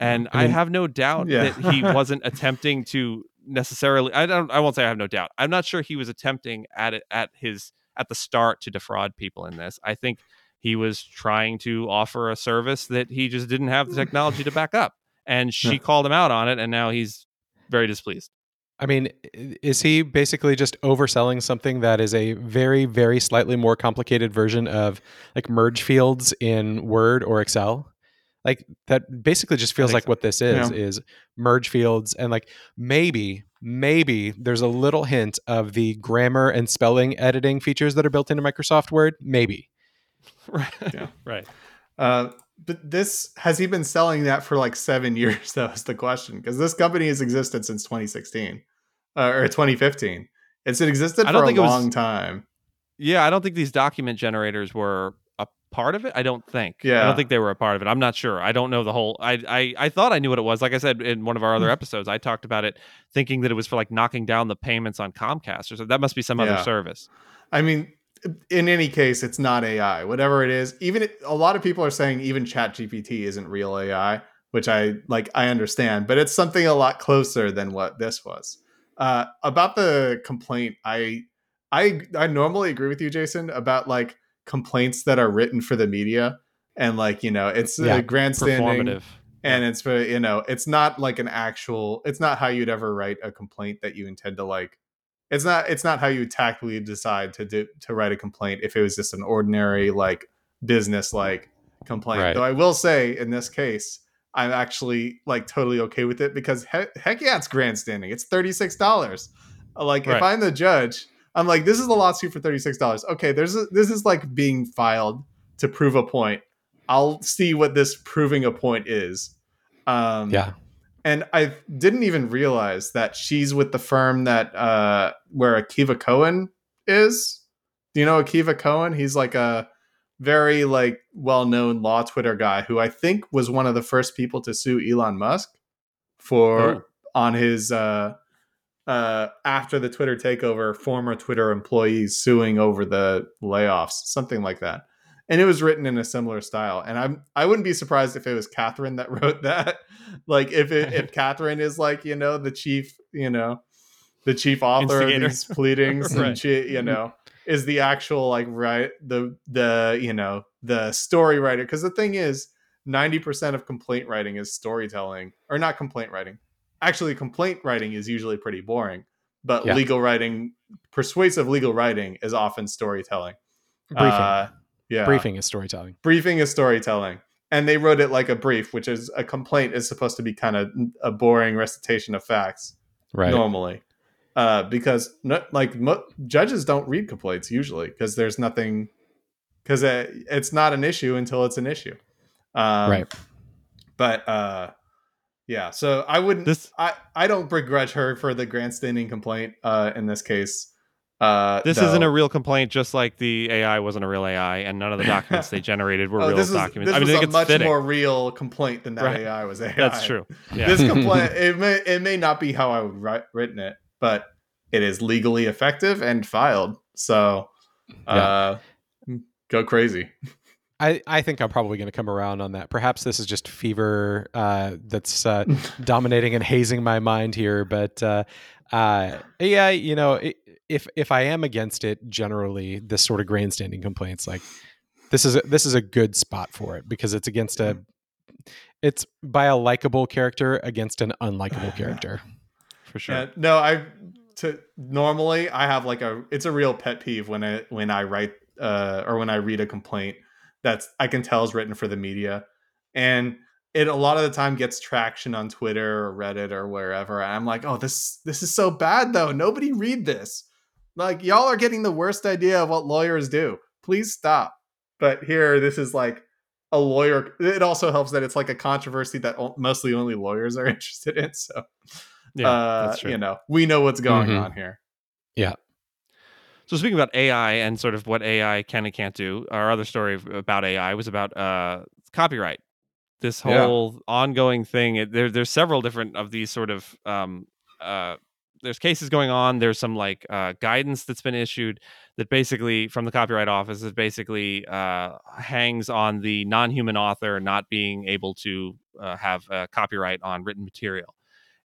and I i, have no doubt Yeah. that he wasn't attempting to necessarily i don't i won't say i have no doubt i'm not sure he was attempting at it at his at the start to defraud people in this i think he was trying to offer a service that he just didn't have the technology to back up and she Yeah. called him out on it and now he's very displeased I mean, is he basically just overselling something that is a very, very slightly more complicated version of like merge fields in Word or Excel? Like that basically just feels like so. what this is Yeah. is merge fields and like maybe maybe there's a little hint of the grammar and spelling editing features that are built into Microsoft Word, maybe. right Yeah. right Uh, but this has he been selling that for like seven years? That was the question. Because this company has existed since 2016 uh, or 2015. It's existed I don't for a it was- long time. yeah i don't think these document generators were a part of it i don't think. Yeah, i don't think they were a part of it. I'm not sure. I don't know the whole i i, I thought i knew what it was. Like i said in one of our other episodes i talked about it thinking that it was for like knocking down the payments on comcast or so that must be some other service. I mean, in any case, it's not AI. Whatever it is, even a lot of people are saying even ChatGPT isn't real AI, which I like. I understand, but it's something a lot closer than what this was. Uh, about the complaint, I, I, I normally agree with you, Jason, about like complaints that are written for the media and like you know it's Yeah, a grandstanding and it's for you know it's not like an actual it's not how you'd ever write a complaint that you intend to like it's not it's not how you tactfully decide to do to write a complaint if it was just an ordinary like business like complaint Right. though i will say in this case i'm actually like totally okay with it because he- heck yeah it's grandstanding it's $36 like Right. if i'm the judge i'm like this is a lawsuit for $36 okay there's a, this is like being filed to prove a point i'll see what this proving a point is um Yeah. And I didn't even realize that she's with the firm that uh where Akiva Cohen is. Do you know Akiva Cohen? He's like a very like well-known law Twitter guy who I think was one of the first people to sue Elon Musk for Oh. on his uh uh after the Twitter takeover, former Twitter employees suing over the layoffs, something like that. And it was written in a similar style. And I'm I wouldn't be surprised if it was Kathryn that wrote that. like if it if Kathryn is like, you know, the chief, you know, the chief author of these pleadings Right. and she, you know, is the actual like right the the you know the story writer because the thing is 90% of complaint writing is storytelling or not complaint writing actually complaint writing is usually pretty boring, but Yeah. legal writing, persuasive legal writing, is often storytelling. Briefing. Uh, yeah, Briefing is storytelling. briefing is storytelling and they wrote it like a brief which is a complaint is supposed to be kind of a boring recitation of facts Right. normally uh, because no, like mo- judges don't read complaints usually because there's nothing because it, it's not an issue until it's an issue um, Right. but uh, yeah so i wouldn't This I, I don't begrudge her for the grandstanding complaint uh, in this case uh, this though. isn't a real complaint, just like the AI wasn't a real AI, and none of the documents they generated were Oh, real this is, documents. This I mean, was I think a it's much fitting. more real complaint than that Right. AI was AI. That's true. Yeah. This complaint it may it may not be how I would write written it, but it is legally effective and filed. So, uh, go crazy. I, I think I'm probably going to come around on that. Perhaps this is just fever uh, that's uh, dominating and hazing my mind here. But uh, uh, yeah, you know, i if if I am against it, generally, this sort of grandstanding complaints, like this is a, this is a good spot for it because it's against a it's by a likable character against an unlikable character. for sure. Yeah, no, I to normally I have like a it's a real pet peeve when I when I write uh or when I read a complaint that's I can tell is written for the media and it a lot of the time gets traction on Twitter or Reddit or wherever I'm like, "Oh, this this is so bad though. Nobody read this." Like y'all are getting the worst idea of what lawyers do. Please stop. But here this is like a lawyer it also helps that it's like a controversy that o- mostly only lawyers are interested in so Yeah, uh, you know, we know what's going Mhm. on here. Yeah. So speaking about AI and sort of what AI can and can't do, our other story about AI was about uh, copyright. This Yeah. whole ongoing thing. It, there, there's several different of these sort of. Um, uh, there's cases going on. There's some like uh, guidance that's been issued that basically from the Copyright Office that basically uh, hangs on the non-human author not being able to uh, have uh, copyright on written material,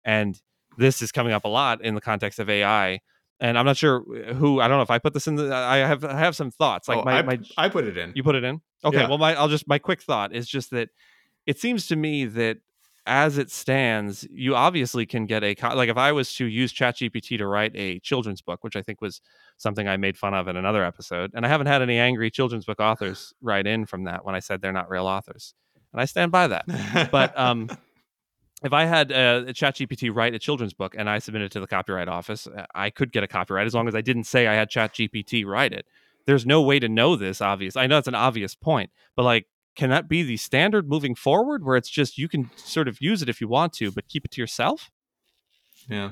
and this is coming up a lot in the context of AI and I'm not sure who. I don't know if I put this in the. I have I have some thoughts. Like oh, my, I, my I put it in. you put it in. Okay. Yeah. Well, my I'll just my quick thought is just that it seems to me that as it stands, you obviously can get a like if I was to use ChatGPT to write a children's book, which I think was something I made fun of in another episode, and I haven't had any angry children's book authors write in from that when I said they're not real authors, and I stand by that but um if I had uh, ChatGPT write a children's book and I submitted it to the copyright office, uh, I could get a copyright as long as I didn't say I had ChatGPT write it. There's no way to know this. Obvious. I know it's an obvious point, but like, can that be the standard moving forward, where it's just you can sort of use it if you want to, but keep it to yourself? yeah.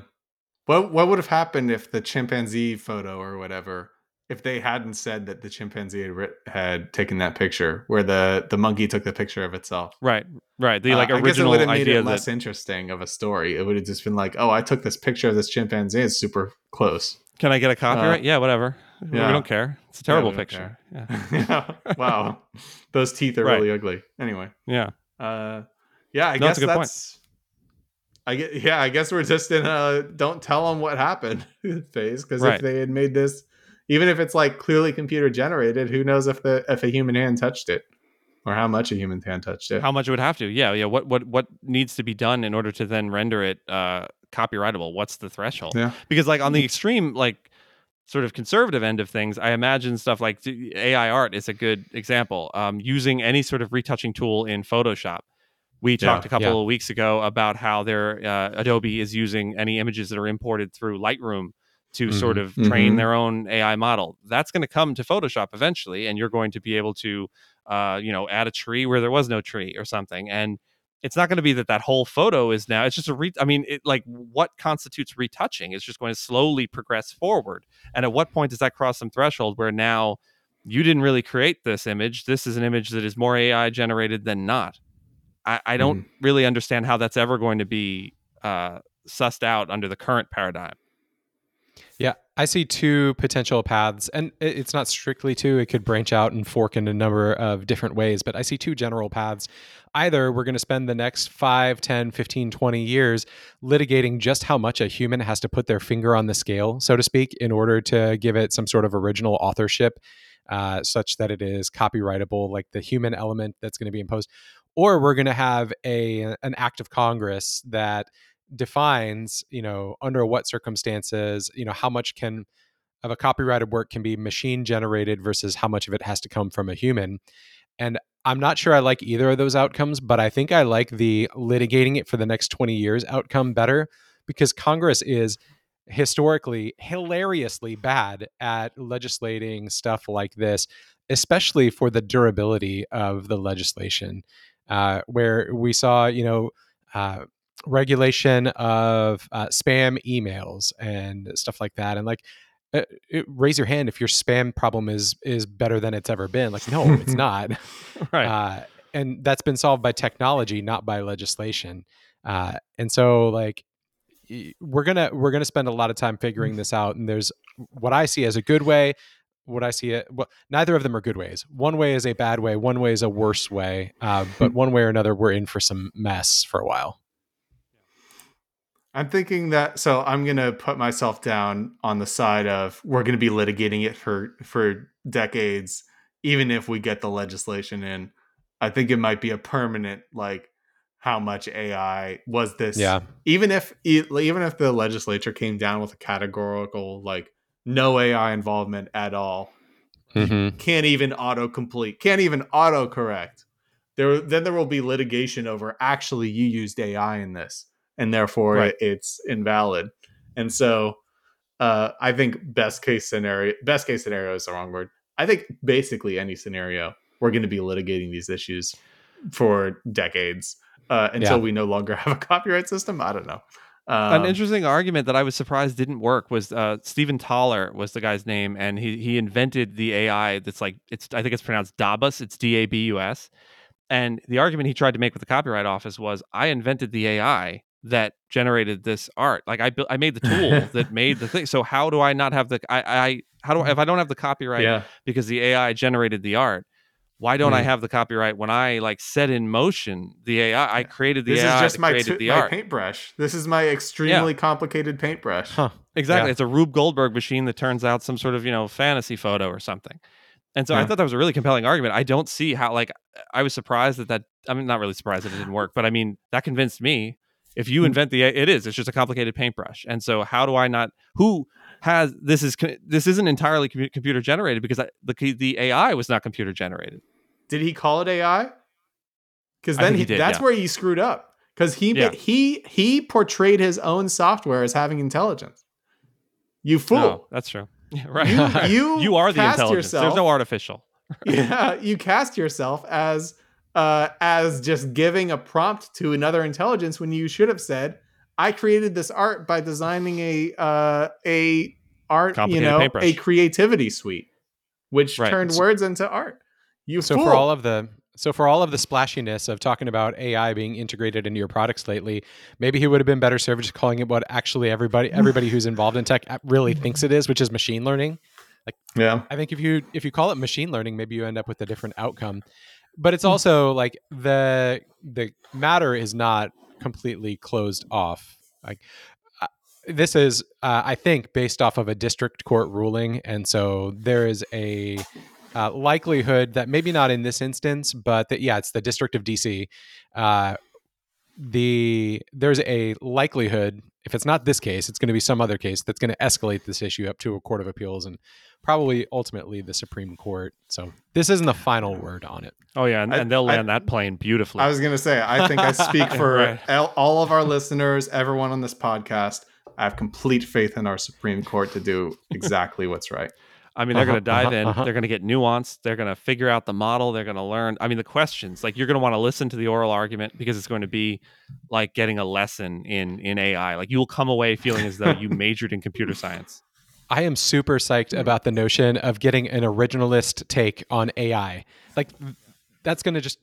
What what would have happened if the chimpanzee photo or whatever, if they hadn't said that the chimpanzee had, writ- had taken that picture, where the the monkey took the picture of itself? Right. Right. The Uh, like I guess it original would have made it less that interesting of a story. It would have just been like, oh, I took this picture of this chimpanzee. It's super close. can I get a copyright? yeah. Whatever. We Uh, don't care. It's a terrible we don't picture. Yeah. yeah. Wow. Those teeth are Right. really ugly. Anyway. Yeah. Uh, yeah, I No, guess that's a good point. that's. I get, yeah, I guess we're just in a don't tell them what happened phase because Right. if they had made this, even if it's like clearly computer generated, who knows if the if a human hand touched it or how much a human hand touched it? how much it would have to yeah yeah what what what needs to be done in order to then render it uh copyrightable what's the threshold Yeah. because like on the extreme like sort of conservative end of things i imagine stuff like ai art is a good example um, using any sort of retouching tool in photoshop we talked a couple Yeah. of weeks ago about how their uh, adobe is using any images that are imported through lightroom to sort of train Mhm. their own ai model that's going to come to photoshop eventually and you're going to be able to uh, you know add a tree where there was no tree or something and it's not going to be that that whole photo is now it's just a re i mean it like what constitutes retouching it's just going to slowly progress forward and at what point does that cross some threshold where now you didn't really create this image this is an image that is more ai generated than not? I, I don't really understand how that's ever going to be uh, sussed out under the current paradigm Yeah, I see two potential paths, and it's not strictly two. It could branch out and fork in a number of different ways, but I see two general paths. Either we're going to spend the next 5, 10, 15, 20 years litigating just how much a human has to put their finger on the scale, so to speak, in order to give it some sort of original authorship, uh, such that it is copyrightable, like the human element that's going to be imposed. Or we're going to have a an act of Congress that defines, you know, under what circumstances, you know, how much can of a copyrighted work can be machine generated versus how much of it has to come from a human. And I'm not sure I like either of those outcomes, but I think I like the litigating it for the next 20 years outcome better because Congress is historically hilariously bad at legislating stuff like this, especially for the durability of the legislation. Uh, where we saw, you know, uh, regulation of uh, spam emails and stuff like that, and like uh, it, raise your hand if your spam problem is is better than it's ever been. Like, no, it's not. right. Uh, and that's been solved by technology, not by legislation. Uh, and so, like, we're gonna we're gonna spend a lot of time figuring this out. And there's what I see as a good way. What I see it. Well, neither of them are good ways. One way is a bad way. One way is a worse way. Uh, but one way or another, we're in for some mess for a while. I'm thinking that so I'm gonna put myself down on the side of we're gonna be litigating it for for decades, even if we get the legislation in. I think it might be a permanent like how much AI was this. Yeah. Even if even if the legislature came down with a categorical like no AI involvement at all, mm-hmm. can't even auto complete, can't even auto correct. There then there will be litigation over actually you used AI in this and therefore right. it's invalid. And so uh, I think best case scenario, best case scenario is the wrong word. I think basically any scenario, we're going to be litigating these issues for decades uh, until yeah. we no longer have a copyright system. I don't know. Um, An interesting argument that I was surprised didn't work was uh, Stephen Thaler was the guy's name, and he he invented the AI that's like it's I think it's pronounced Dabus. It's D A B U S. And the argument he tried to make with the Copyright Office was, I invented the AI that generated this art. Like I built, I made the tool that made the thing. So how do I not have the? I, I how do I, if I don't have the copyright yeah. because the AI generated the art? Why don't mm. I have the copyright when I like set in motion the AI? I created the this AI. This is just my, t- my paintbrush. This is my extremely yeah. complicated paintbrush. Huh. Exactly. Yeah. It's a Rube Goldberg machine that turns out some sort of you know fantasy photo or something. And so yeah. I thought that was a really compelling argument. I don't see how like I was surprised that that I mean not really surprised that it didn't work, but I mean that convinced me if you mm. invent the it is it's just a complicated paintbrush. And so how do i not who has this is this isn't entirely computer generated because I, the the ai was not computer generated. Did he call it ai because then he, he did, that's yeah. where he screwed up. Because he yeah. he he portrayed his own software as having intelligence. You fool. no, that's true. Yeah, right. You you, you are the intelligence. Yourself, there's no artificial. Yeah you cast yourself as uh, as just giving a prompt to another intelligence when you should have said, "I created this art by designing a uh, a art, you know, paintbrush. a creativity suite, which right. turned so, words into art." You so fool. for all of the so for all of the splashiness of talking about AI being integrated into your products lately, maybe he would have been better served just calling it what actually everybody everybody who's involved in tech really thinks it is, which is machine learning. Like, yeah, I think if you if you call it machine learning, maybe you end up with a different outcome but it's hmm. also like the the matter is not completely closed off. Like uh, this is uh, i think based off of a district court ruling. And so there is a uh, likelihood that maybe not in this instance but that yeah it's the district of dc uh, the there's a likelihood if it's not this case it's going to be some other case that's going to escalate this issue up to a court of appeals and probably ultimately the Supreme Court. So this isn't the final word on it. Oh yeah, and, I, and they'll land I, that plane beautifully. I was going to say, I think I speak for right. all of our listeners, everyone on this podcast. I have complete faith in our Supreme Court to do exactly what's right. I mean, they're uh-huh, going to dive uh-huh, in. Uh-huh. They're going to get nuanced. They're going to figure out the model. They're going to learn. I mean, the questions. Like you're going to want to listen to the oral argument because it's going to be like getting a lesson in in AI. Like you will come away feeling as though you majored in computer science. I am super psyched mm. about the notion of getting an originalist take on AI. Like that's going to just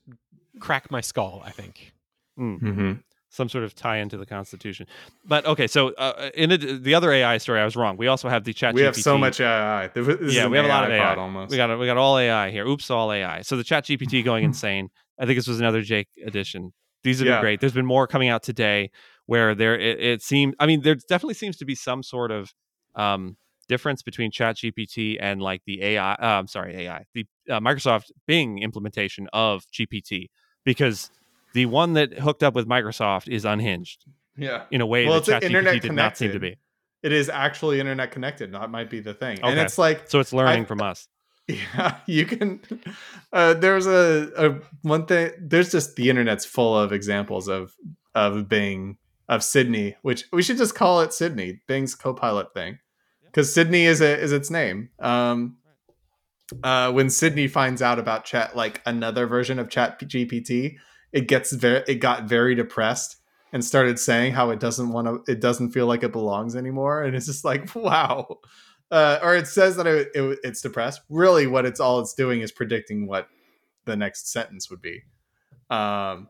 crack my skull. I think. Mm. Mm-hmm. Some sort of tie into the Constitution, but okay. So uh, in a, the other AI story, I was wrong. We also have the chat. We have so much AI. This yeah, we have AI a lot of AI. Almost. We got we got all AI here. Oops, all AI. So the Chat GPT going insane. I think this was another Jake edition. These have yeah. been great. There's been more coming out today where there it, it seems. I mean, there definitely seems to be some sort of um, difference between ChatGPT and like the AI, uh, I'm sorry, AI, the uh, Microsoft Bing implementation of GPT, because the one that hooked up with Microsoft is unhinged. Yeah. in a way Well, that ChatGPT did not seem to connected. be. It is actually internet connected. That might be the thing. And Okay. it's like So it's learning I- from us. Yeah, you can. Uh, there's a, a one thing. There's just the internet's full of examples of of Bing of Sydney, which we should just call it Sydney, Bing's co-pilot thing, because Sydney is a, is its name. Um, uh, when Sydney finds out about chat, like another version of Chat GPT, it gets very it got very depressed and started saying how it doesn't want to, it doesn't feel like it belongs anymore, and it's just like wow uh, or it says that it, it, it's depressed. Really, what it's all it's doing is predicting what the next sentence would be. Um,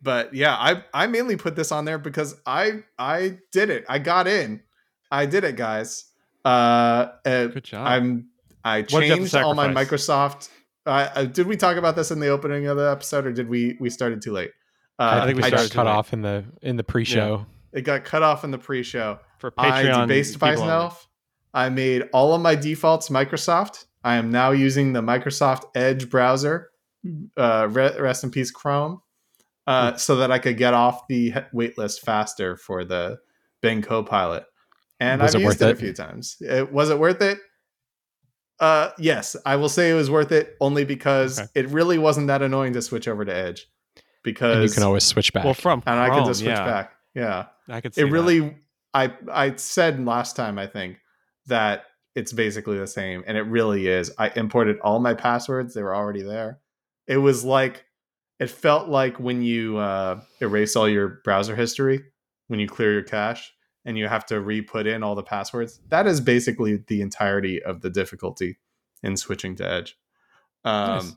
but yeah, I I mainly put this on there because I I did it. I got in. I did it, guys. Uh, uh, Good job. I'm I What did you have to changed all my? Microsoft. Uh, uh, did we talk about this in the opening of the episode, or did we we started too late? Uh, I think we I started just too cut late. off in the in the pre-show. It got cut off in the pre-show. for I Patreon. debased people myself. I made all of my defaults Microsoft. I am now using the Microsoft Edge browser. Uh, re- rest in peace, Chrome. Uh, Hmm. so that I could get off the waitlist faster for the Bing Copilot. And Was I've it used worth it, it? a few times. It, was it worth it? Uh, yes, I will say it was worth it only because Okay. it really wasn't that annoying to switch over to Edge. Because And you can always switch back. Well, from and I can just switch yeah, back. Yeah I could see it that. really i i said last time i think that it's basically the same and it really is i imported all my passwords they were already there it was like it felt like when you uh, erase all your browser history when you clear your cache and you have to re-put in all the passwords that is basically the entirety of the difficulty in switching to edge. Um, Nice.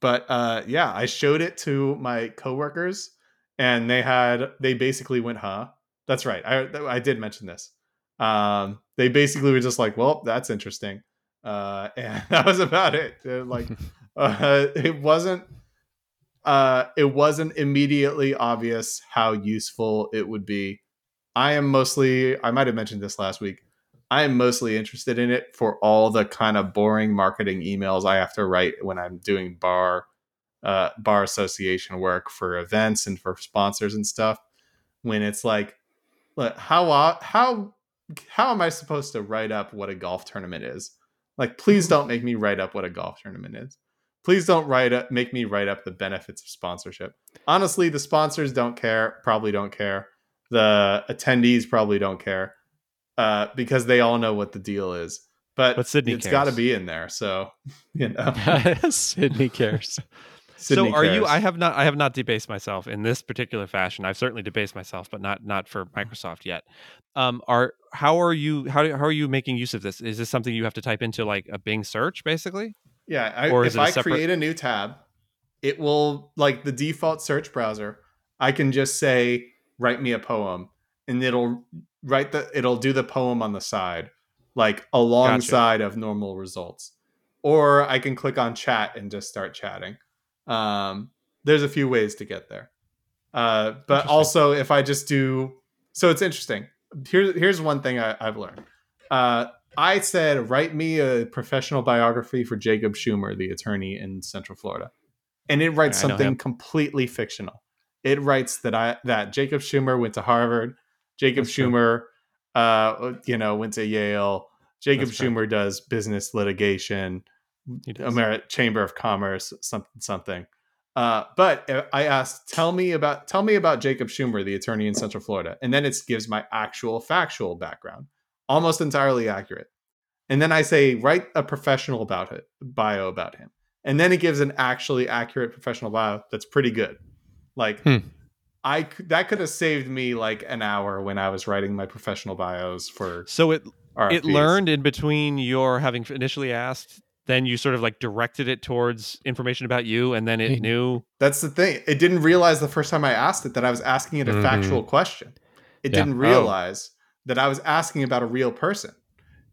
but uh, yeah i showed it to my coworkers and they had they basically went huh? That's right i i did mention this. Um they basically were just like well that's interesting. Uh and that was about it. They're like uh it wasn't uh it wasn't immediately obvious how useful it would be i am mostly i might have mentioned this last week i am mostly interested in it for all the kind of boring marketing emails i have to write when i'm doing bar uh, bar association work for events and for sponsors and stuff. When it's like look, how how how am i supposed to write up what a golf tournament is? Like please don't make me write up what a golf tournament is. Please don't write up make me write up the benefits of sponsorship. Honestly the sponsors don't care probably don't care the attendees probably don't care uh, because they all know what the deal is. But, But Sydney it's got to be in there so you know. Sydney cares. Sydney so are you i have not i have not debased myself in this particular fashion. I've certainly debased myself but not not for microsoft yet. Um are how are you how, do- how are you making use of this? Is this something you have to type into like a bing search basically? Yeah, I, Or is if I separate- create a new tab, it will like the default search browser. I can just say write me a poem, and it'll write the it'll do the poem on the side, like alongside of normal results. Or I can click on chat and just start chatting. Um, there's a few ways to get there. Uh, but also, if I just do, so it's interesting. Here's here's one thing I, I've learned. Uh, I said, write me a professional biography for Jacob Schumer, the attorney in Central Florida, and it writes something completely fictional. It writes that I that Jacob Schumer went to Harvard, Jacob That's. Schumer, uh, you know, went to Yale. Jacob That's. Schumer does business litigation, does. Ameri- Chamber of Commerce, something something. Uh, but uh, I asked, tell me about tell me about Jacob Schumer, the attorney in Central Florida, and then it gives my actual factual background, almost entirely accurate. And then I say, write a professional about it, bio about him, and then it gives an actually accurate professional bio that's pretty good. Like, Hmm. I c- that could have saved me like an hour when I was writing my professional bios for so it RFPs. it learned in between your having initially asked then you sort of like directed it towards information about you and then it Hey. knew That's the thing. It didn't realize the first time I asked it that I was asking it a Mhm. factual question. It Yeah. didn't Oh. realize that I was asking about a real person.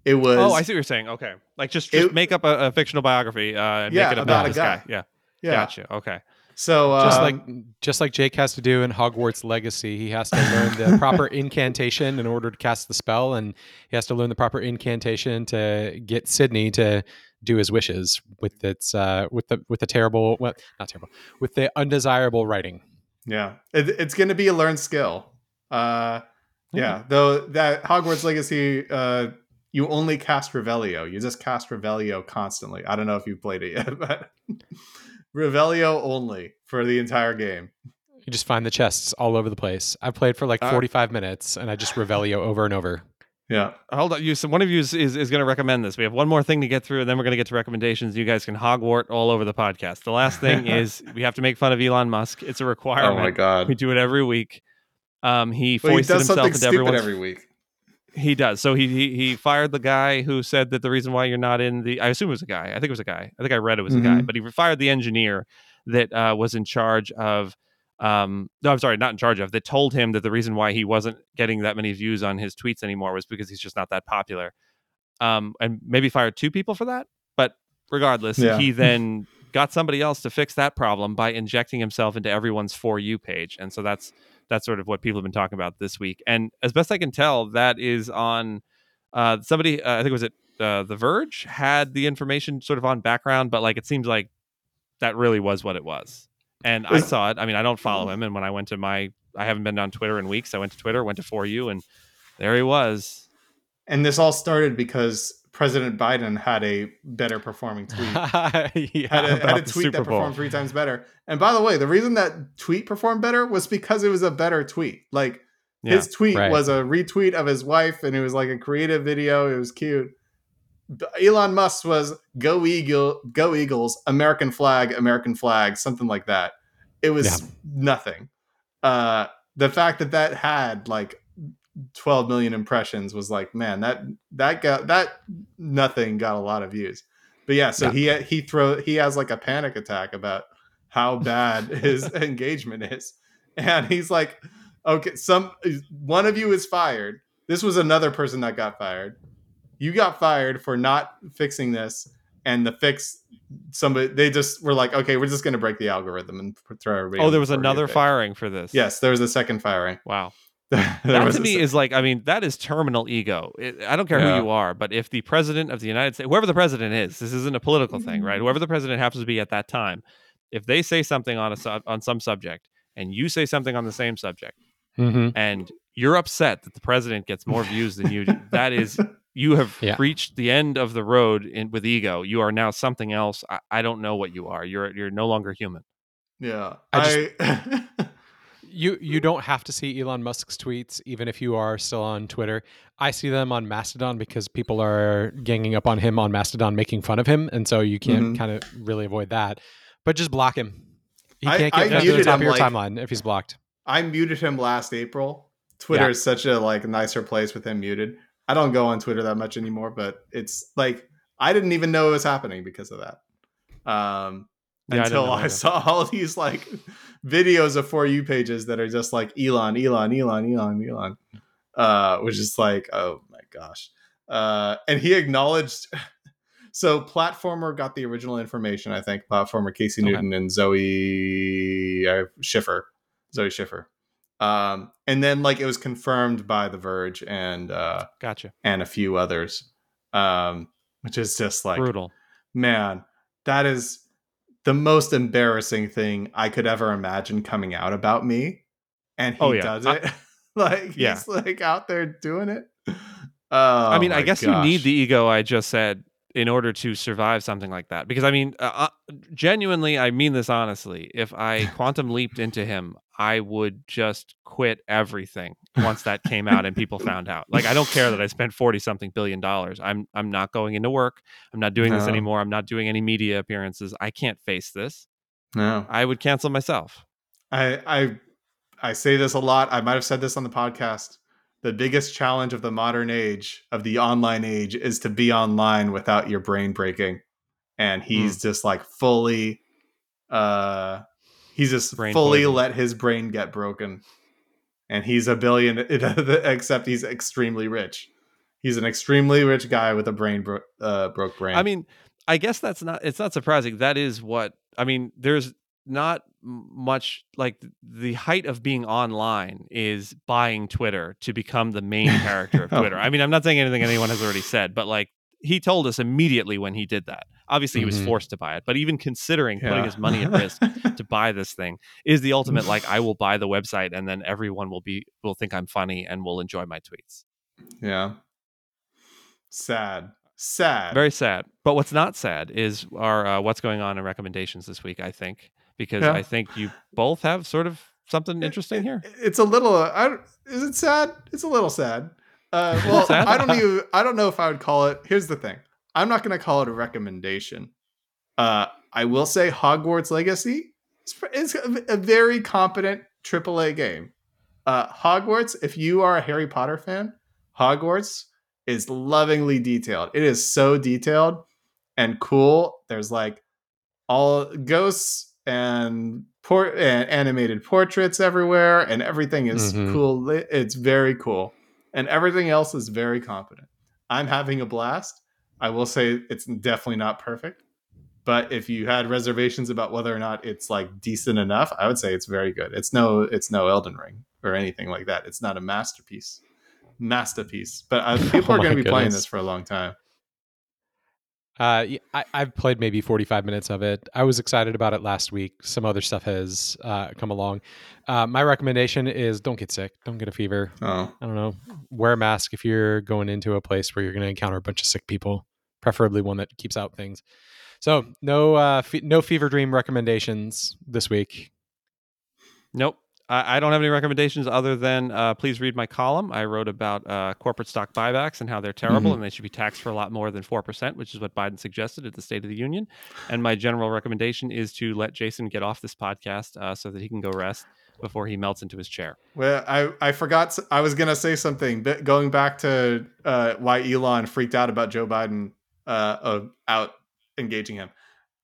It was oh i see what you're saying okay like just, just It- make up a, a fictional biography uh and Yeah, make it about about a this guy. guy, yeah yeah. gotcha okay So just um, like just like Jake has to do in Hogwarts Legacy, he has to learn the proper incantation in order to cast the spell, and he has to learn the proper incantation to get Sydney to do his wishes with its uh, with the with the terrible well not terrible with the undesirable writing. yeah, it, it's going to be a learned skill. Uh, yeah, though that Hogwarts Legacy, uh, you only cast Revelio. You just cast Revelio constantly. I don't know if you've played it yet, but Revelio only for the entire game. You just find the chests all over the place. I've played for like Uh, 45 minutes and I just Revelio over and over. Yeah. Hold on, you. So one of you is, is, is going to recommend this. We have one more thing to get through, and then we're going to get to recommendations. You guys can hogwart all over the podcast. The last thing is we have to make fun of Elon Musk. It's a requirement. Oh my god. We do it every week. Um, he Well, he foisted does himself something into stupid everyone's. every week. He does. So he, he he fired the guy who said that the reason why you're not in the. I assume it was a guy. I think it was a guy. I think I read it was a guy. Mhm. But he fired the engineer that uh, was in charge of. Um, no, I'm sorry, not in charge of. That told him that the reason why he wasn't getting that many views on his tweets anymore was because he's just not that popular. Um, and maybe fired two people for that. But regardless, Yeah. he then got somebody else to fix that problem by injecting himself into everyone's for you page, and so that's that's sort of what people have been talking about this week. And as best I can tell, that is on uh, somebody. Uh, I think it was it uh, The Verge had the information sort of on background, but like it seems like that really was what it was. And I saw it. I mean, I don't follow him, and when I went to my, I haven't been on Twitter in weeks. I went to Twitter, went to for you, and there he was. And this all started because President Biden had a better performing tweet. yeah. had a, had a tweet that performed three times better. And by the way, the reason that tweet performed better was because it was a better tweet. Like Yeah. his tweet right. was a retweet of his wife, and it was like a creative video. It was cute. Elon Musk was "Go Eagle, Go Eagles," American flag, American flag, something like that. It was Yeah. nothing. Uh, the fact that that had like 12 million impressions was like, man, that that got that nothing got a lot of views. But yeah, so he he throw he has like a panic attack about how bad his engagement is, and he's like, okay, some one of you is fired. This was another person that got fired. You got fired for not fixing this, and the fix somebody they just were like, okay, we're just gonna break the algorithm and throw everybody. Oh, there was another firing for this. Yes, there was a second firing. Wow. There that to me is like, I mean, that is terminal ego. It, I don't care Yeah. who you are, but if the president of the United States, whoever the president is, this isn't a political thing, right? Whoever the president happens to be at that time, if they say something on a su- on some subject and you say something on the same subject, hmm and you're upset that the president gets more views than you do, that is you have Yeah. reached the end of the road in, with ego. You are now something else. I, I don't know what you are. You're you're no longer human. yeah. I I, You you don't have to see Elon Musk's tweets, even if you are still on Twitter. I see them on Mastodon because people are ganging up on him on Mastodon, making fun of him, and so you can't Mhm. kind of really avoid that. But just block him. He I- can't I get to the top of your like- timeline if he's blocked. I muted him last April. Twitter Yeah. is such a like nicer place with him muted. I don't go on Twitter that much anymore, but it's like I didn't even know it was happening because of that. Um Yeah, until know I, saw all these like videos of for you pages that are just like Elon, Elon, Elon, Elon, Elon. Uh, which is like, oh my gosh. Uh, and he acknowledged so platformer got the original information, I think. Platformer Casey Okay. Newton and Zoe uh, Schiffer. Zoe Schiffer. Um, and then like it was confirmed by The Verge and uh Gotcha. and a few others. Um, which is just like Brutal. man, that is the most embarrassing thing I could ever imagine coming out about me. And he Oh, yeah. does I- it. like Yeah. he's like out there doing it. Oh, I mean, I guess you need the ego I just said in order to survive something like that. Because I mean, uh, uh, genuinely, I mean this honestly. If I quantum leaped into him, I would just quit everything once that came out and people found out. Like, I don't care that I spent forty something billion dollars. I'm I'm not going into work. I'm not doing this anymore. I'm not doing any media appearances. I can't face this. No. I would cancel myself. I I I say this a lot. I might have said this on the podcast. The biggest challenge of the modern age, of the online age, is to be online without your brain breaking. And he's just like fully uh he's just Brain fully poison. let his brain get broken. And he's a billion except he's extremely rich. He's an extremely rich guy with a brain bro- uh, broke brain. I mean, I guess that's not. It's not surprising. That is what I mean. There's not much like the height of being online is buying Twitter to become the main character of Oh. Twitter. I mean, I'm not saying anything anyone has already said, but like he told us immediately when he did that. Obviously, he was Mhm. forced to buy it, but even considering putting his money at risk to buy this thing is the ultimate. Like, I will buy the website, and then everyone will be will think I'm funny and will enjoy my tweets. yeah. Sad. Sad. Very sad. But what's not sad is our uh, what's going on in recommendations this week. I think because Yeah. I think you both have sort of something interesting here. It's a little. Uh, I, don't- is it sad? It's a little sad. Uh, well, I don't even. I don't know if I would call it. Here's the thing. I'm not going to call it a recommendation. Uh, I will say Hogwarts Legacy is, is a, very competent AAA game. Uh, Hogwarts. If you are a Harry Potter fan, Hogwarts is lovingly detailed. It is so detailed and cool. There's like all ghosts and por- and animated portraits everywhere, and everything is Mhm. cool. It's very cool, and everything else is very competent. I'm having a blast. I will say it's definitely not perfect, but if you had reservations about whether or not it's like decent enough, I would say it's very good. It's no, it's no Elden Ring or anything like that. It's not a masterpiece, masterpiece. But uh, people Oh are going to be playing this for a long time. Uh, y- I, have played maybe 45 minutes of it. I was excited about it last week. Some other stuff has uh, come along. Uh, my recommendation is don't get sick. Don't get a fever. Oh, I don't know. Wear a mask if you're going into a place where you're going to encounter a bunch of sick people, preferably one that keeps out things. So no, uh, fe- no fever dream recommendations this week. Nope. I, I don't have any recommendations other than uh, please read my column. I wrote about uh, corporate stock buybacks and how they're terrible Mhm. and they should be taxed for a lot more than 4%, which is what Biden suggested at the State of the Union. And my general recommendation is to let Jason get off this podcast uh, so that he can go rest before he melts into his chair. Well, I, I forgot. I was gonna say something. But going back to uh, why Elon freaked out about Joe Biden uh, of out engaging him,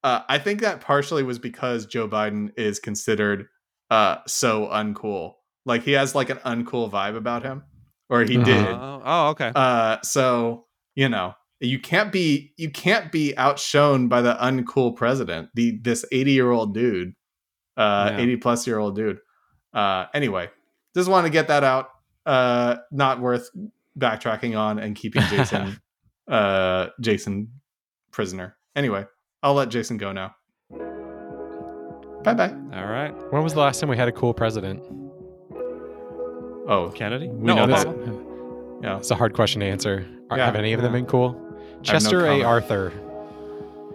uh, I think that partially was because Joe Biden is considered uh, so uncool. Like he has like an uncool vibe about him, or he Uh-huh. did. Oh, oh, okay. Uh, so you know you can't be you can't be outshone by the uncool president. The this eighty year old dude, uh, Yeah. eighty plus year old dude. Uh, anyway, just want to get that out. Uh, not worth backtracking on and keeping Jason, uh, Jason prisoner. Anyway, I'll let Jason go now. Bye bye. All right. When was the last time we had a cool president? Oh, Kennedy? We no, know that. Obama. yeah. It's a hard question to answer. Are, Yeah, have any of them been cool? no Chester A. Arthur.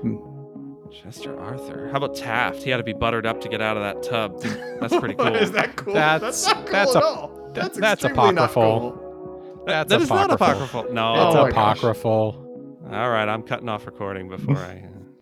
Hmm. Chester Arthur. How about Taft? He had to be buttered up to get out of that tub. That's pretty cool. Is that cool? That's- not cool that's at a- all. That's, that's extremely not apocryphal. cool. That's that is not apocryphal. apocryphal. No. It's Oh my gosh. apocryphal. All right, I'm cutting off recording before I